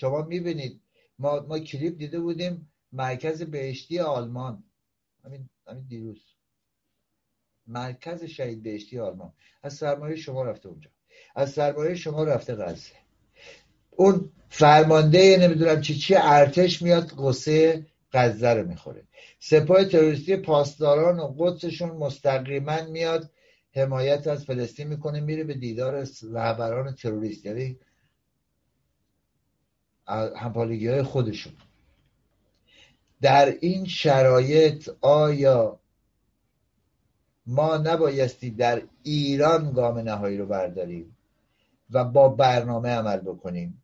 شما می‌بینید ما, ما کلیپ دیده بودیم مرکز بهشتی آلمان. همین, همین دیروز. مرکز شهید بهشتی آلمان. از سرمایه شما رفته اونجا. از سرمایه شما رفته غزه. اون فرمانده نمی‌دونم چی چی ارتش میاد قصه غزه رو می‌خوره. سپاه تروریستی پاسداران و قدسشون مستقیما میاد حمایت از فلسطین می‌کنه میره به دیدار رهبران تروریست. یعنی همپالگی های خودشون. در این شرایط آیا ما نبایستی در ایران گام نهایی رو برداریم و با برنامه عمل بکنیم؟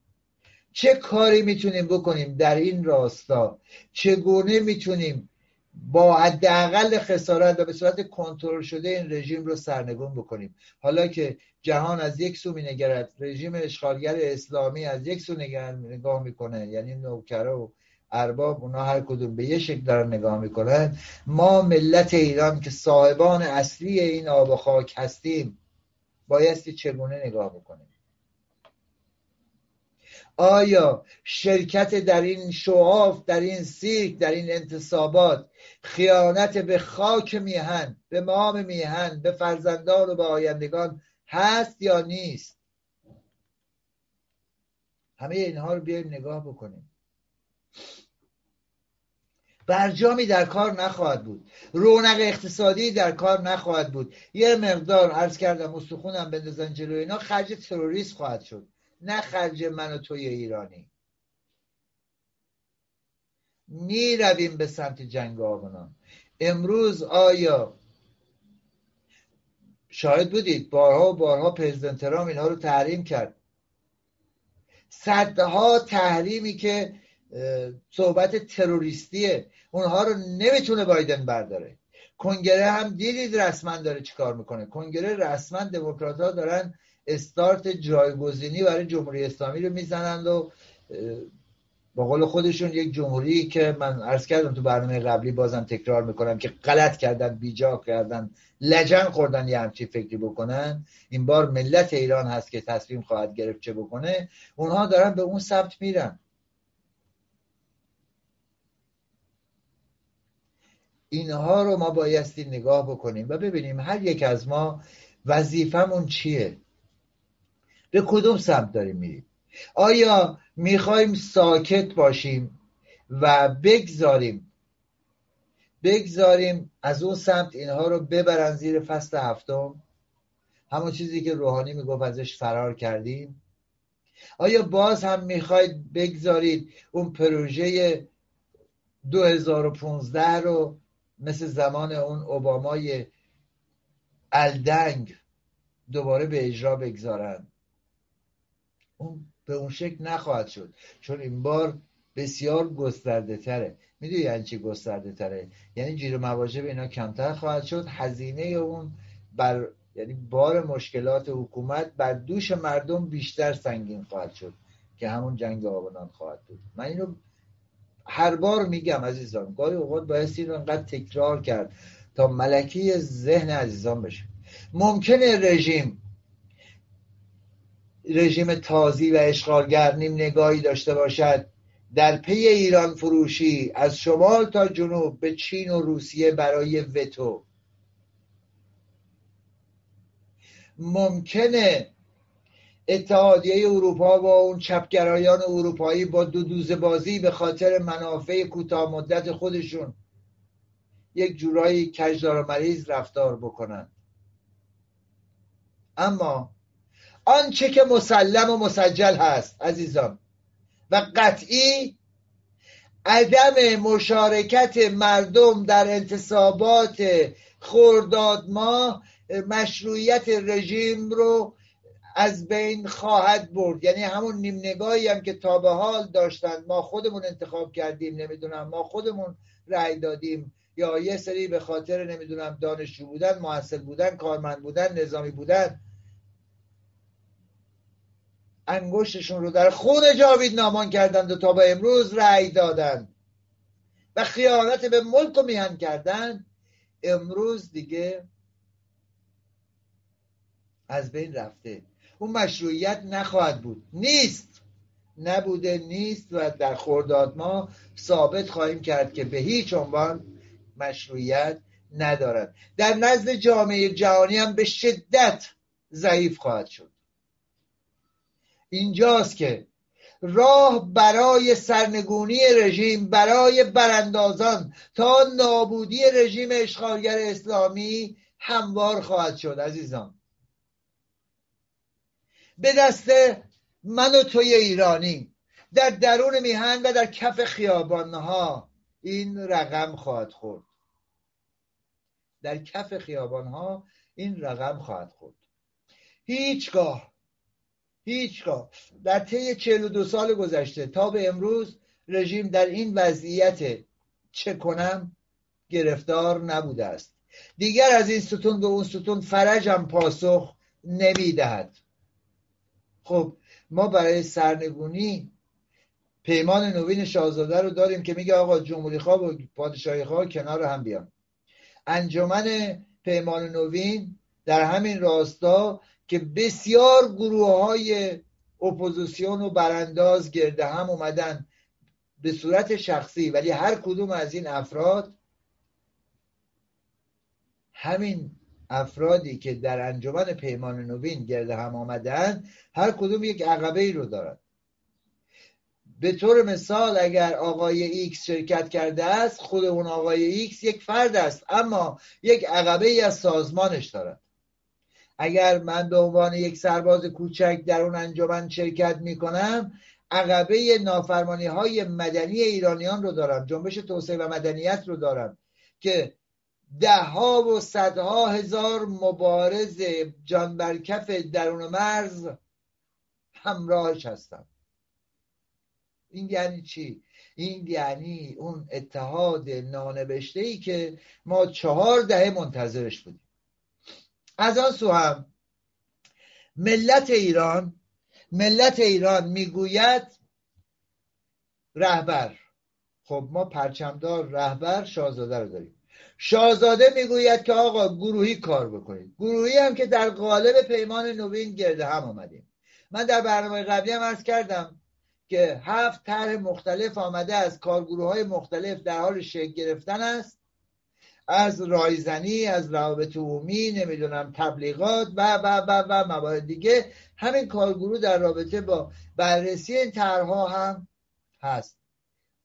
چه کاری می‌تونیم بکنیم در این راستا؟ چگونه می‌تونیم با حداقل خسارت و به صورت کنترل شده این رژیم رو سرنگون بکنیم. حالا که جهان از یک سو مینگرد رژیم اشغالگر اسلامی از یک سو نگاه می‌کنه یعنی نوکره و ارباب اونا هر کدوم به یه شکل دارن نگاه می‌کنن. ما ملت ایران که صاحبان اصلی این آب و خاک هستیم بایستی چگونه نگاه بکنیم؟ آیا شرکت در این شعاف در این سیرک در این انتصابات خیانت به خاک میهن به مام میهن به فرزندان و به آیندگان هست یا نیست؟ همه اینها رو بیایم نگاه بکنیم. برجامی در کار نخواهد بود. رونق اقتصادی در کار نخواهد بود. یه مقدار عرض کردم استخونم بندازن جلوی اینا خرج تروریست خواهد شد. نه خرج من و توی ایرانی. می رویم به سمت جنگ آبانان. امروز آیا شاهد بودید بارها و بارها پرزیدنت ترام اینها رو تحریم کرد؟ صدها تحریمی که صحبت تروریستیه اونها رو نمی‌تونه بایدن برداره. کنگره هم دیدید رسما داره چیکار می‌کنه. کنگره رسما دموکرات ها دارن استارت جایگزینی برای جمهوری اسلامی رو می‌زنند و با قول خودشون یک جمهوری که من عرض کردم تو برنامه قبلی بازم تکرار می‌کنم که غلط کردن بیجا کردن لجن خوردن یه همچی فکری بکنن. این بار ملت ایران هست که تصمیم خواهد گرفت چه بکنه. اونها دارن به اون سبت میرن. اینها رو ما بایستی نگاه بکنیم و ببینیم هر یک از ما وظیفمون چیه. به کدوم سمت داریم میریم؟ آیا می‌خوایم ساکت باشیم و بگذاریم بگذاریم از اون سمت اینها رو ببرن زیر فصل هفتم؟ همون چیزی که روحانی می‌گفت ازش فرار کردیم. آیا باز هم می‌خواید بگذارید اون پروژه 2015 رو مثل زمان اون اوبامای الدنگ دوباره به اجرا بگذارن؟ اون به اون شکل نخواهد شد. چون این بار بسیار گسترده تره. می‌دونی یعنی چی گسترده تره؟ یعنی جیر مواجب اینا کمتر خواهد شد. هزینه اون بر یعنی بار مشکلات حکومت بر دوش مردم بیشتر سنگین خواهد شد که همون جنگ آبانان خواهد بود. من اینو هر بار میگم عزیزان گاهی اوقات باید این رو انقدر تکرار کرد تا ملکی ذهن عزیزان بشه. ممکنه رژیم رژیم تازی و اشغالگر نیم نگاهی داشته باشد. در پی ایران فروشی از شمال تا جنوب به چین و روسیه برای وتو. ممکنه اتحادیه اروپا و اون چپگرایان اروپایی با دو دوز بازی به خاطر منافع کوتاه مدت خودشون یک جورایی کجدار و مریض رفتار بکنند. اما آنچه که مسلم و مسجل هست عزیزان. و قطعی عدم مشارکت مردم در انتصابات خورداد ما مشروعیت رژیم رو از بین خواهد برد. یعنی همون نیم نگاهی هم که تا به حال داشتند ما خودمون انتخاب کردیم نمی‌دونم ما خودمون رأی دادیم یا یه سری به خاطر نمی‌دونم دانشجو بودن محصل بودن کارمند بودن نظامی بودن انگشتشون رو در خون جاوید نامان کردند و تا به امروز رأی دادند. و خیانت به ملک و میهن کردن امروز دیگه از بین رفته. اون مشروعیت نخواهد بود. نیست. نبوده نیست و در خورداد ما ثابت خواهیم کرد که به هیچ عنوان مشروعیت ندارد. در نزد جامعه جهانی هم به شدت ضعیف خواهد شد. اینجاست که راه برای سرنگونی رژیم برای براندازان تا نابودی رژیم اشغالگر اسلامی هموار خواهد شد عزیزان. به دست من و توی ایرانی در درون میهن و در کف خیابانها این رقم خواهد خورد. در کف خیابانها این رقم خواهد خورد. هیچگاه هیچگاه. در طی 42 سال گذشته تا به امروز رژیم در این وضعیت چه کنم گرفتار نبوده است. دیگر از این ستون به اون ستون فرجه هم پاسخ نمی‌دهد. خب ما برای سرنگونی پیمان نوین شاهزاده رو داریم که میگه آقا جمهوری خواه و پادشاهی خواه کنار هم بیان. انجمن پیمان نوین در همین راستا که بسیار گروه های اپوزیسیون و برانداز گرده هم اومدن به صورت شخصی ولی هر کدوم از این افراد همین افرادی که در انجمن پیمان نوین گرد هم آمدن هر کدوم یک عقبه ای رو دارد به طور مثال اگر آقای ایکس شرکت کرده است خود اون آقای ایکس یک فرد است اما یک عقبه ای از سازمانش دارد اگر من به عنوان یک سرباز کوچک در اون انجمن شرکت می کنم عقبه نافرمانی های مدنی ایرانیان رو دارم جنبش توسعه و مدنیت رو دارم که ده ها و صدها هزار مبارز برکف درون مرز همراهش هستم این یعنی چی؟ این یعنی اون اتحاد نانوشته ای که ما چهار دهه منتظرش بودیم از آن سو هم ملت ایران ملت ایران می‌گوید رهبر. خب ما پرچمدار رهبر شاهزاده رو داریم. شاهزاده می‌گوید که آقا گروهی کار بکنید. گروهی هم که در قالب پیمان نوین گرده هم آمدیم. من در برنامه قبلی هم ارز کردم که هفت طرح مختلف آمده از کارگروه های مختلف در حال شکل گرفتن است. از رایزنی از روابط عمومی نمی‌دونم تبلیغات و و و و موارد دیگه. همین کارگروه در رابطه با بررسی این طرحها هم هست.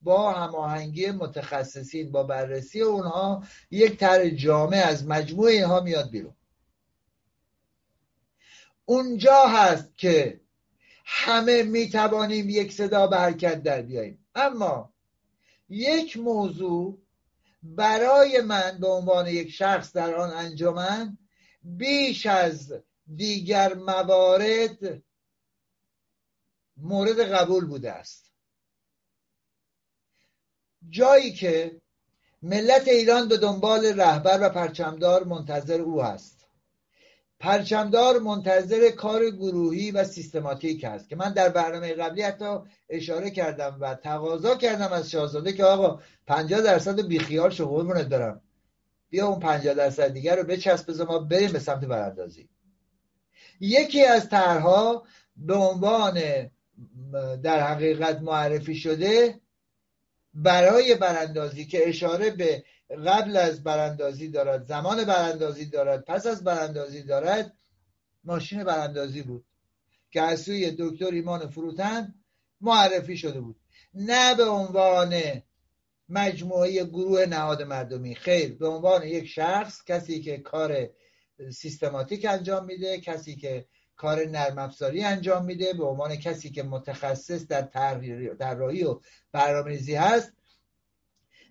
با هماهنگی متخصصین با بررسی اونها یک طرح جامع از مجموع اینها میاد بیرون. اونجا هست که همه می‌توانیم یک صدا به حرکت در بیاییم. اما یک موضوع برای من به عنوان یک شخص در آن انجمن بیش از دیگر موارد مورد قبول بوده است. جایی که ملت ایران به دنبال رهبر و پرچمدار منتظر او است پرچمدار منتظر کار گروهی و سیستماتیک است که من در برنامه قبلی حتی اشاره کردم و تقاضا کردم از شاهزاده که آقا 50 درصد بیخیال شو قربونت دارم بیا اون 50 درصد دیگر رو بچسب بذار ما بریم به سمت براندازی. یکی از طرحها به عنوان در حقیقت معرفی شده برای براندازی که اشاره به قبل از براندازی دارد زمان براندازی دارد پس از براندازی دارد ماشین براندازی بود که از سوی دکتر ایمان فروتن معرفی شده بود. نه به عنوان مجموعه گروه نهاد مردمی خیر به عنوان یک شخص کسی که کار سیستماتیک انجام میده کسی که کار نرم افزاری انجام میده به عنوان کسی که متخصص در طراحی و برنامه‌ریزی هست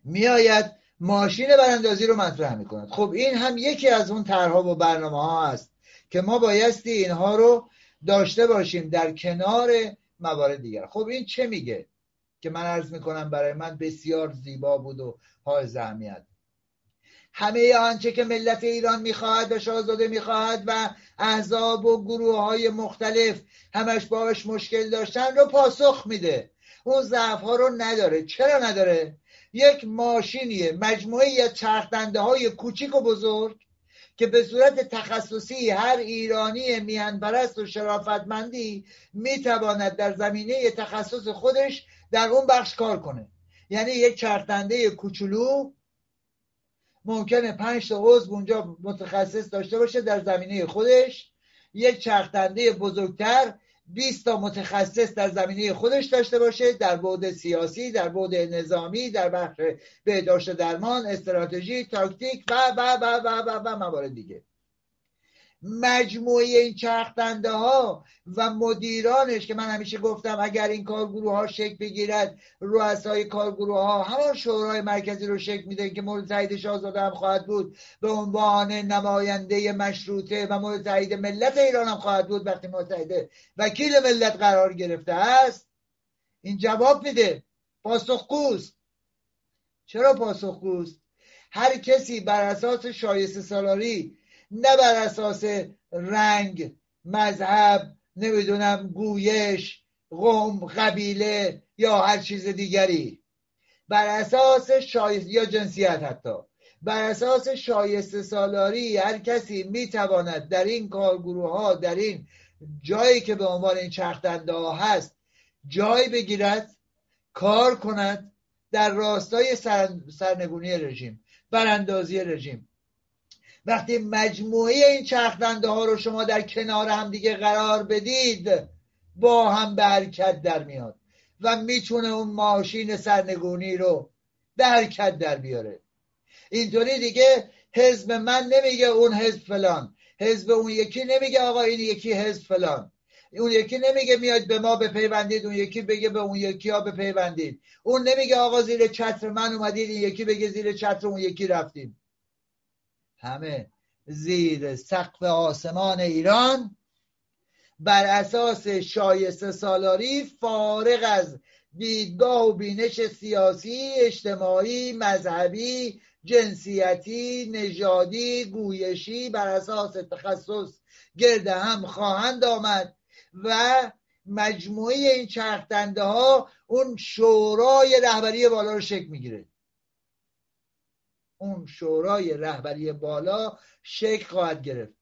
میآید ماشین براندازی رو مطرح می‌کند. خب این هم یکی از اون طرحها و برنامه ها است که ما بایستی اینها رو داشته باشیم در کنار موارد دیگر. خب این چه میگه؟ که من عرض می‌کنم برای من بسیار زیبا بود و های زحمیت همه آنچه که ملت ایران می‌خواهد و شاهزاده می‌خواهد و احزاب و گروه های مختلف همش باش مشکل داشتن رو پاسخ میده. اون ضعف ها رو نداره. چرا نداره؟ یک ماشینیه مجموعه از چرخدنده های کوچیک و بزرگ که به صورت تخصصی هر ایرانی میهنپرست و شرافتمندی می‌تواند در زمینه تخصص خودش در اون بخش کار کنه. یعنی یک چرخدنده کوچولو ممکنه پنج تا عضو اونجا متخصص داشته باشه در زمینه خودش. یک چرخدنده بزرگتر 20 تا متخصص در زمینه خودش داشته باشه در بعد سیاسی در بعد نظامی در بخش بهداشت درمان استراتژی تاکتیک و و و و و, و موارد دیگه. مجموعه این چرخدنده ها و مدیرانش که من همیشه گفتم اگر این کارگروه ها شکل بگیرد رؤسای کارگروه ها همان شورای مرکزی رو شکل میده که مورد تایید شاهزاده هم خواهد بود. به عنوان نماینده مشروطه و مورد تایید ملت ایران هم خواهد بود وقتی متحده وکیل ملت قرار گرفته است. این جواب میده. پاسخگوست. چرا پاسخگوست؟ هر کسی بر اساس شایسته سالاری نه بر اساس رنگ مذهب نمی‌دونم گویش قوم قبیله یا هر چیز دیگری. بر اساس شایست یا جنسیت حتی. بر اساس شایسته سالاری هر کسی می‌تواند در این کارگروه ها در این جایی که به عنوان این چرخدنده ها هست جای بگیرد کار کند در راستای سرنگونی رژیم براندازی رژیم. وقتی مجموعه این چرخدنده ها رو شما در کنار هم دیگه قرار بدید با هم به حرکت در میاد و می‌تونه اون ماشین سرنگونی رو به حرکت در بیاره. اینطوری دیگه حزب من نمیگه اون حزب فلان حزب اون یکی نمیگه آقا این یکی حزب فلان. اون یکی نمیگه میاد به ما بپیوندید اون یکی بگه به اون یکی ها بپیوندید. اون نمیگه آقا زیر چتر من اومدید این یکی بگه زیر چتر اون یکی رفتیم. همه زیر سقف آسمان ایران. بر اساس شایسته سالاری فارغ از دیدگاه و بینش سیاسی اجتماعی مذهبی جنسیتی نژادی گویشی بر اساس تخصص گرد هم خواهند آمد و مجموعه این چرخدنده ها اون شورای رهبری بالا رو شکل می‌گیره. اون شورای رهبری بالا شکل خواهد گرفت.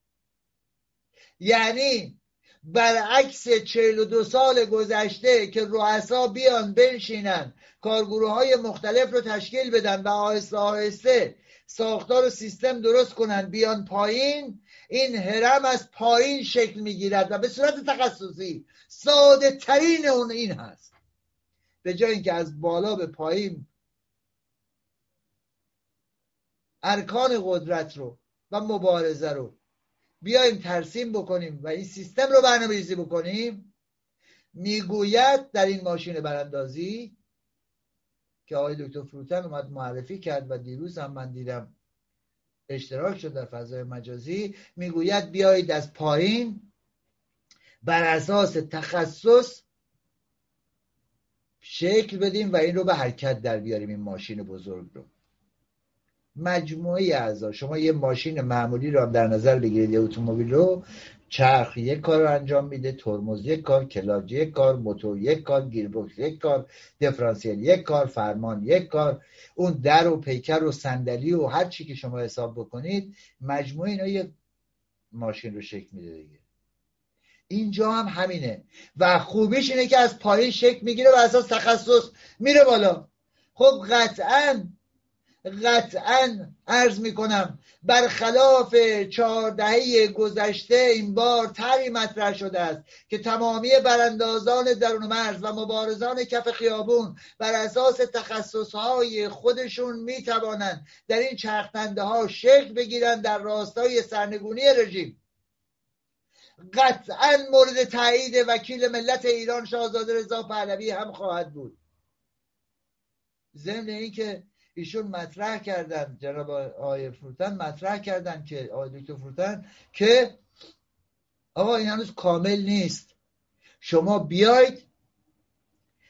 یعنی برعکس چهل و دو سال گذشته که رؤسا بیان بنشینن کارگروه های مختلف رو تشکیل بدن و آهسته آهسته ساختار و سیستم درست کنن بیان پایین این هرم از پایین شکل می‌گیرد و به صورت تخصصی ساده ترین اون این هست. به جای اینکه از بالا به پایین ارکان قدرت رو و مبارزه رو. بیایم ترسیم بکنیم و این سیستم رو برنامه ریزی بکنیم. می‌گوید در این ماشین براندازی که آقای دکتر فروتن اومد معرفی کرد و دیروز هم من دیدم اشتراک شد در فضای مجازی. می‌گوید بیایید از پایین. بر اساس تخصص شکل بدیم و این رو به حرکت در بیاریم این ماشین بزرگ رو. مجموعه اعضا. شما یه ماشین معمولی رو هم در نظر بگیرید یه اتومبیل رو. چرخ یک کار رو انجام میده ترمز یک کار کلاج یک کار موتور یک کار گیربکس یک کار دیفرانسیل یک کار فرمان یک کار. اون در و پیکر و صندلی و هر چی که شما حساب بکنید مجموعه اینا یه ماشین رو شکل میده دیگه. اینجا هم همینه. و خوبیش اینه که از پایین شکل می‌گیره و اساس تخصص میره بالا. خب قطعا قطعا عرض می‌کنم برخلاف چهار دهه گذشته این بار تری مطرح شده است که تمامی براندازان درون مرز و مبارزان کف خیابون بر اساس تخصصهای خودشون می‌توانند در این چرخنده ها شکل بگیرند در راستای سرنگونی رژیم. قطعا مورد تایید وکیل ملت ایران شاهزاده رضا پهلوی هم خواهد بود. ضمن اینکه ایشون مطرح کردن جناب آقای فروتن مطرح کردن که آقای دکتر فروتن که آقا این هنوز کامل نیست. شما بیاید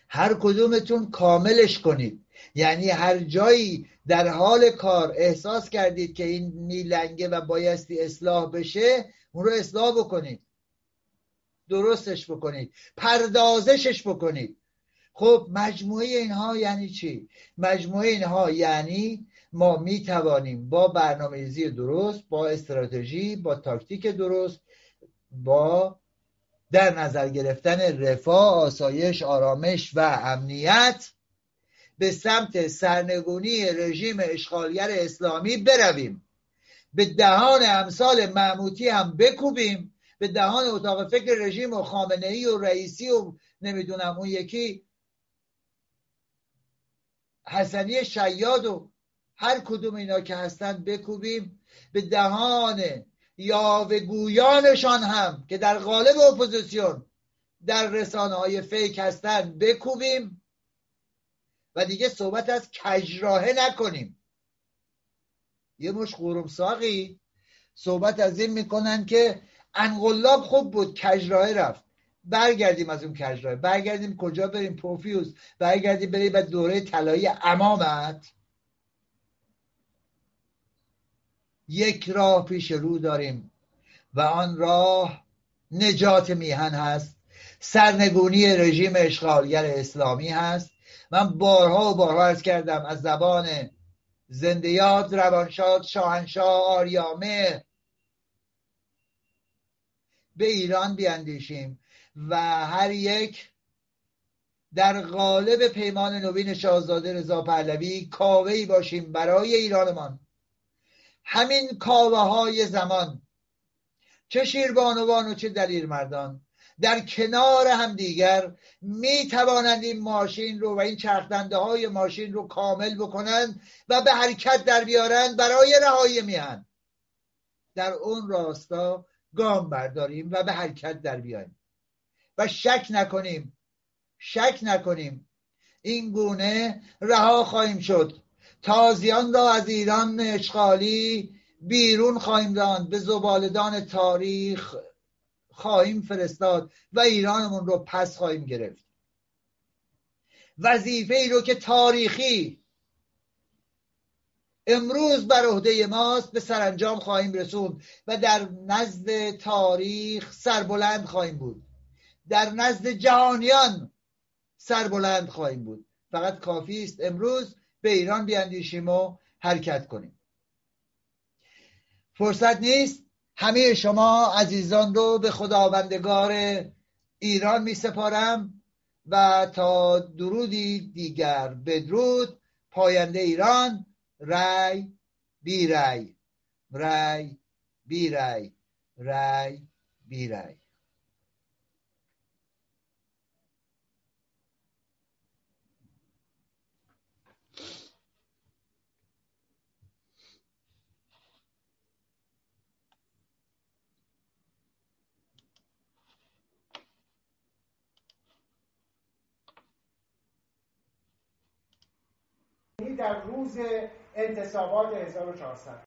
هر کدومتون کاملش کنید. یعنی هر جایی در حال کار احساس کردید که این میلنگه و بایستی اصلاح بشه اون رو اصلاح بکنید. درستش بکنید. پردازشش بکنید. خب مجموعه اینها یعنی چی؟ مجموعه اینها یعنی ما می توانیم با برنامه‌ریزی درست با استراتژی با تاکتیک درست با در نظر گرفتن رفاه آسایش آرامش و امنیت به سمت سرنگونی رژیم اشغالگر اسلامی برویم به دهان امثال معموتی هم بکوبیم به دهان اتاق فکر رژیم و خامنه ای و رئیسی و نمی‌دونم اون یکی حسنی شیاد و هر کدوم اینا که هستن بکوبیم به دهان یاوه‌گویانشان هم که در قالب اپوزیسیون در رسانه های fake هستن بکوبیم و دیگه صحبت از کجراهه نکنیم. یه مشت ساقی صحبت از این می‌کنن که انقلاب خوب بود کجراهه رفت. برگردیم از اون کجراه برگردیم کجا بریم پفیوز برگردیم بریم به دوره طلایی امامت. یک راه پیش رو داریم و آن راه نجات میهن هست. سرنگونی رژیم اشغالگر اسلامی هست. من بارها و بارها ارز کردم از زبان زندیات روانشاد شاهنشاه آریامه به ایران بیاندیشیم. و هر یک در قالب پیمان نوین شاهزاده رضا پهلوی کاوهی باشیم برای ایرانمان. همین کاوه های زمان. چه شیربانوان و چه دلیر مردان در کنار هم دیگر می توانند این ماشین رو و این چرخدنده های ماشین رو کامل بکنند و به حرکت در بیارند برای رهایی میهن. در اون راستا گام برداریم و به حرکت در بیاییم. و شک نکنیم. شک نکنیم. این گونه رها خواهیم شد. تازیان را از ایران اشغالی بیرون خواهیم راند. به زبالدان تاریخ خواهیم فرستاد و ایرانمون رو پس خواهیم گرفت. وظیفه ای رو که تاریخی امروز بر عهده ماست به سرانجام خواهیم رسوند و در نزد تاریخ سربلند خواهیم بود. در نزد جهانیان سربلند خواهیم بود. فقط کافی است امروز به ایران بیاندیشیم و حرکت کنیم. فرصت نیست همه شما عزیزان رو به خداوندگار ایران می سپارم و تا درودی دیگر بدرود پاینده ایران رای بی رای رای بی رای رای بی رای در روز انتصابات 1400